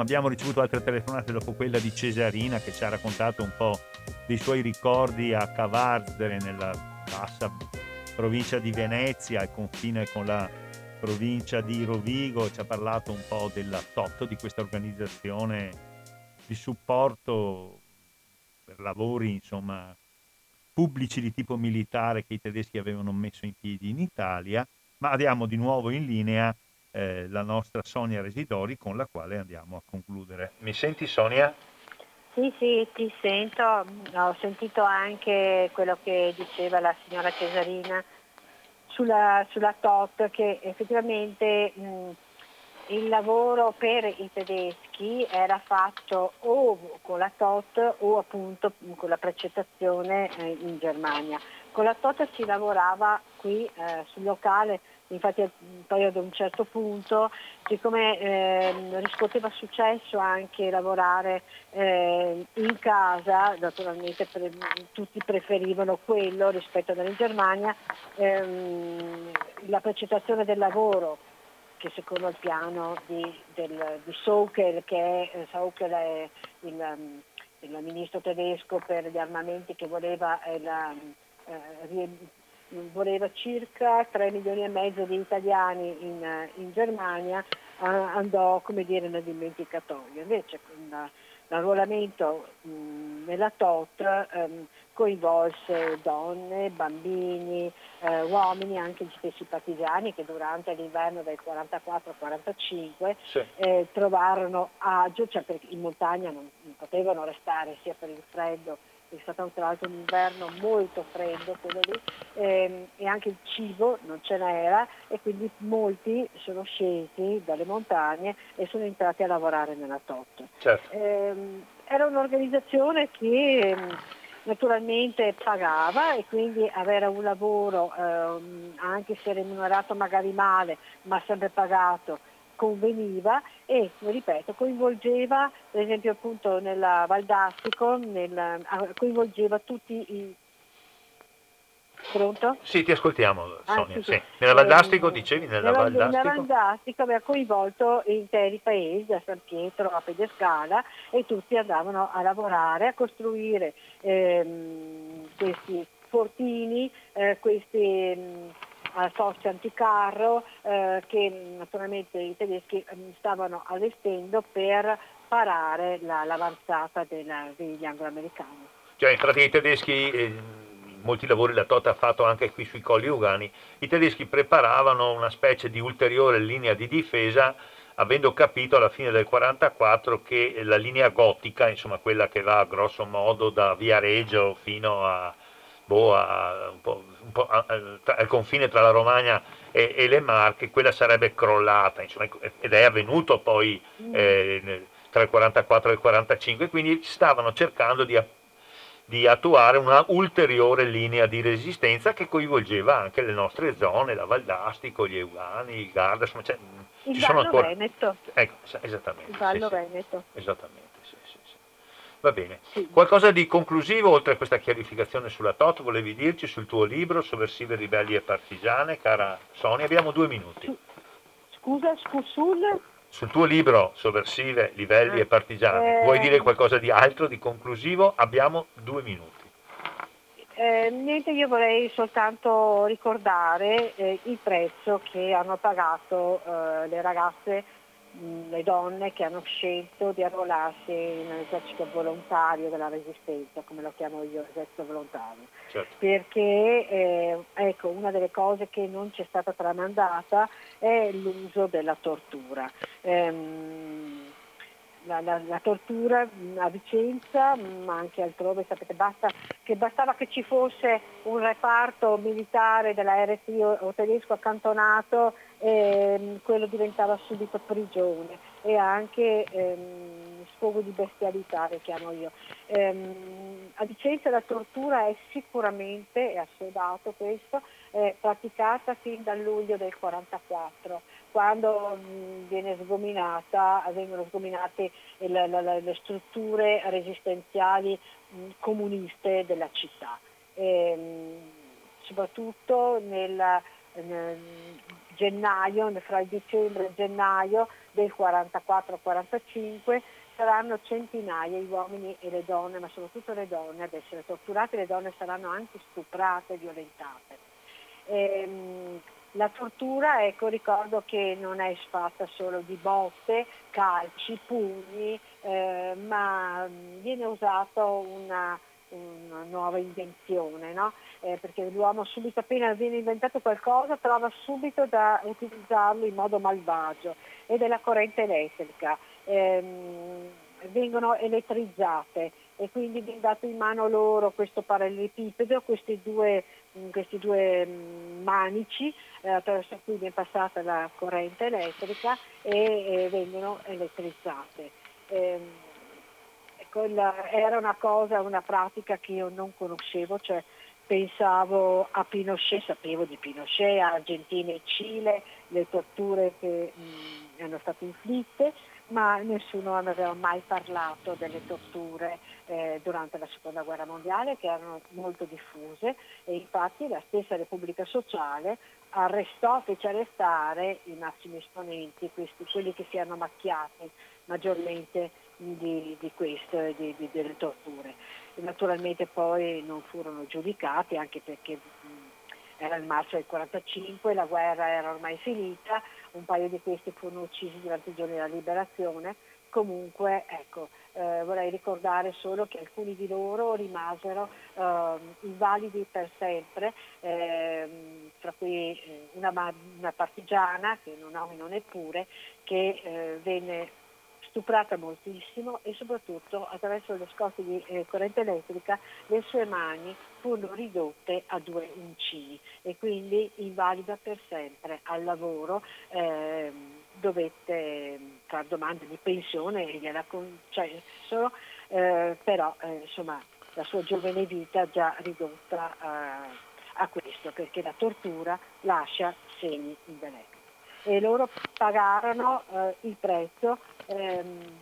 Abbiamo ricevuto altre telefonate dopo quella di Cesarina che ci ha raccontato un po' dei suoi ricordi a Cavarzere nella bassa provincia di Venezia, al confine con la provincia di Rovigo, ci ha parlato un po' della TOT, di questa organizzazione di supporto per lavori, insomma, pubblici di tipo militare che i tedeschi avevano messo in piedi in Italia, ma abbiamo di nuovo in linea eh, la nostra Sonia Residori con la quale andiamo a concludere. Mi senti Sonia? Sì, sì, ti sento. Ho sentito anche quello che diceva la signora Cesarina sulla, sulla TOT, che effettivamente mh, il lavoro per i tedeschi era fatto o con la TOT o appunto con la precettazione eh, in Germania. Con la TOT si lavorava qui eh, sul locale infatti poi ad un certo punto, siccome eh, riscuoteva successo anche lavorare eh, in casa, naturalmente pre- tutti preferivano quello rispetto alla in Germania, ehm, la precettazione del lavoro che secondo il piano di, del, di Saukel, che è, eh, Saukel è il, il, ministro tedesco per gli armamenti che voleva la, voleva circa 3 milioni e mezzo di italiani in, in Germania, eh, andò come dire nel dimenticatoio. Invece con l'arruolamento nella TOT ehm, coinvolse donne, bambini, eh, uomini, anche gli stessi partigiani che durante l'inverno del 44 45 sì. eh, trovarono agio, cioè perché in montagna non, non potevano restare sia per il freddo è stato tra l'altro un inverno molto freddo quello lì ehm, e anche il cibo non ce n'era e quindi molti sono scesi dalle montagne e sono entrati a lavorare nella TOT. Certo. Ehm, era un'organizzazione che ehm, naturalmente pagava e quindi avere un lavoro ehm, anche se remunerato magari male ma sempre pagato conveniva e, ripeto, coinvolgeva, per esempio appunto nella Valdastico, nel, coinvolgeva tutti i... Pronto? Sì, ti ascoltiamo ah, Sonia. Ah, sì, sì. Nella Valdastico eh, dicevi? Nella, nella Valdastico? Nella Valdastico aveva coinvolto interi paesi, a San Pietro, a Pedescala e tutti andavano a lavorare, a costruire ehm, questi fortini, eh, questi... Mh, fosse anticarro eh, che naturalmente i tedeschi mm, stavano allestendo per parare la, l'avanzata della, degli angloamericani. Cioè in pratica i tedeschi, eh, molti lavori la Tota ha fatto anche qui sui colli ugani, i tedeschi preparavano una specie di ulteriore linea di difesa avendo capito alla fine del 1944 che la linea gotica, insomma quella che va grosso modo da Viareggio fino a, boh, a, un po', un po' a, al confine tra la Romagna e, e, le Marche, quella sarebbe crollata, insomma, ed è avvenuto poi mm. eh, tra il 44 e il 45, quindi stavano cercando di, di attuare una ulteriore linea di resistenza che coinvolgeva anche le nostre zone, la Valdastico, gli Eugani, il Garda, insomma, cioè, il ci Vallo ancora... Veneto. Ecco, esattamente. Il Vallo sì, Veneto. Sì, esattamente. Va bene. Qualcosa di conclusivo, oltre a questa chiarificazione sulla TOT, volevi dirci sul tuo libro, Sovversive, Ribelli e Partigiane, cara Sonia? Abbiamo due minuti. Scusa, sul? Sul tuo libro, Sovversive, Livelli eh, e Partigiane, eh, vuoi dire qualcosa di altro, di conclusivo? Abbiamo due minuti. Eh, niente, io vorrei soltanto ricordare eh, il prezzo che hanno pagato eh, le ragazze le donne che hanno scelto di arruolarsi nell'esercito volontario della resistenza, come lo chiamo io, esercito volontario. Certo. Perché eh, ecco, una delle cose che non ci è stata tramandata è l'uso della tortura. Ehm, la, la, la, tortura a Vicenza, ma anche altrove, sapete, basta, che bastava che ci fosse un reparto militare della RT o tedesco accantonato e quello diventava subito prigione e anche ehm, sfogo di bestialità, le chiamo io. Ehm, a Vicenza la tortura è sicuramente, è assodato questo, è praticata fin dal luglio del 1944 quando viene sgominata, vengono sgominate le, le, le strutture resistenziali comuniste della città. E, soprattutto nel, nel, gennaio, fra il dicembre e il gennaio del 44-45 saranno centinaia gli uomini e le donne, ma soprattutto le donne ad essere torturate, le donne saranno anche stuprate violentate. E, la tortura, ecco, ricordo che non è fatta solo di botte, calci, pugni, eh, ma viene usata una, una, nuova invenzione, no? Eh, perché l'uomo subito appena viene inventato qualcosa trova subito da utilizzarlo in modo malvagio ed è la corrente elettrica. Eh, vengono elettrizzate e quindi viene dato in mano loro questo parallelepipedo, questi due, mm, questi due mm, manici eh, attraverso cui viene passata la corrente elettrica e, e vengono elettrizzate. Eh, ecco, era una cosa, una pratica che io non conoscevo, cioè pensavo a Pinochet, sapevo di Pinochet, Argentina e Cile, le torture che mh, mm, erano state inflitte, ma nessuno aveva mai parlato delle torture eh, durante la seconda guerra mondiale che erano molto diffuse e infatti la stessa Repubblica Sociale arrestò, fece arrestare i massimi esponenti, questi, quelli che si erano macchiati maggiormente di, di questo e delle torture. Naturalmente poi non furono giudicati anche perché era il marzo del 1945, la guerra era ormai finita, un paio di questi furono uccisi durante i giorni della liberazione. Comunque, ecco, eh, vorrei ricordare solo che alcuni di loro rimasero eh, invalidi per sempre, eh, tra cui una, una, partigiana, che non nomino neppure, che eh, venne stuprata moltissimo e soprattutto attraverso le scosse di eh, corrente elettrica le sue mani furono ridotte a due uncini e quindi invalida per sempre al lavoro. Eh, dovette fare domande di pensione e gliela concessero, eh, però eh, insomma la sua giovane vita già ridotta eh, a questo, perché la tortura lascia segni indelebili. E loro pagarono eh, il prezzo ehm,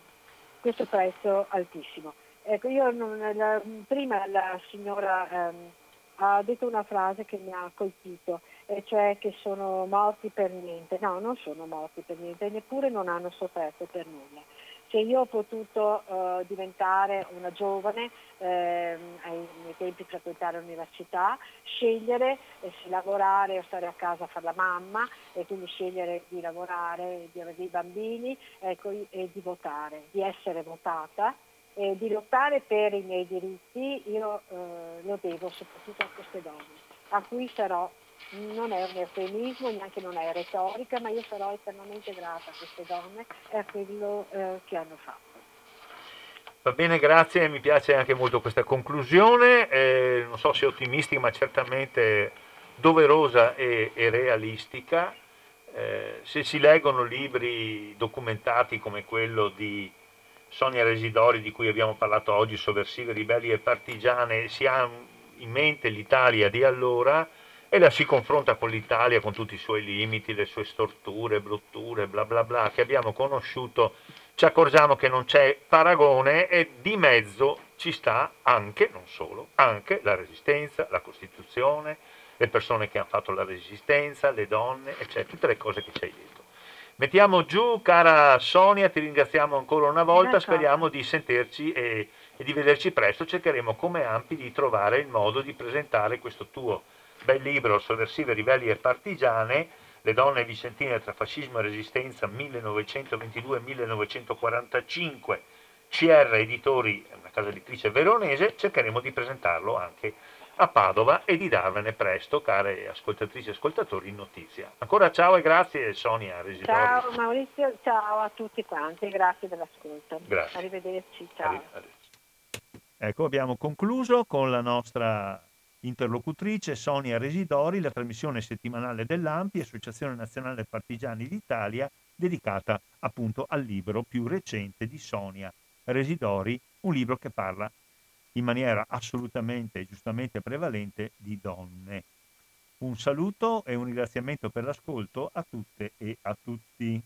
questo prezzo altissimo. Ecco, io non, la, prima la signora ehm, ha detto una frase che mi ha colpito, e cioè che sono morti per niente. No, non sono morti per niente, neppure non hanno sofferto per nulla. Se io ho potuto uh, diventare una giovane, ehm, ai miei tempi frequentare l'università, scegliere eh, se lavorare o stare a casa a fare la mamma e quindi scegliere di lavorare, di avere dei bambini ecco, e di votare, di essere votata e di lottare per i miei diritti, io eh, lo devo soprattutto a queste donne, a cui sarò non è un eufemismo, neanche non è retorica, ma io sarò eternamente grata a queste donne e a quello eh, che hanno fatto. Va bene, grazie, mi piace anche molto questa conclusione, eh, non so se ottimistica, ma certamente doverosa e, e realistica. Eh, se si leggono libri documentati come quello di Sonia Residori, di cui abbiamo parlato oggi, Sovversive, Ribelli e Partigiane, si ha in mente l'Italia di allora, e la si confronta con l'Italia con tutti i suoi limiti, le sue storture, brutture, bla bla bla che abbiamo conosciuto, ci accorgiamo che non c'è paragone e di mezzo ci sta anche, non solo, anche la resistenza, la Costituzione, le persone che hanno fatto la resistenza, le donne, eccetera, tutte le cose che ci hai detto. Mettiamo giù, cara Sonia, ti ringraziamo ancora una volta, D'accordo. speriamo di sentirci e, e di vederci presto, cercheremo come Ampi di trovare il modo di presentare questo tuo bel libro, Sovversive, Ribelli e Partigiane, Le donne vicentine tra fascismo e resistenza 1922-1945, CR Editori, una casa editrice veronese, cercheremo di presentarlo anche a Padova e di darvene presto, care ascoltatrici e ascoltatori, notizia. Ancora ciao e grazie Sonia Residori. Ciao Maurizio, ciao a tutti quanti, grazie dell'ascolto. Grazie. Arrivederci, ciao. Arrivederci. Ecco, abbiamo concluso con la nostra interlocutrice Sonia Residori la trasmissione settimanale dell'AMPI, Associazione Nazionale Partigiani d'Italia, dedicata appunto al libro più recente di Sonia Residori, un libro che parla in maniera assolutamente e giustamente prevalente di donne. Un saluto e un ringraziamento per l'ascolto a tutte e a tutti.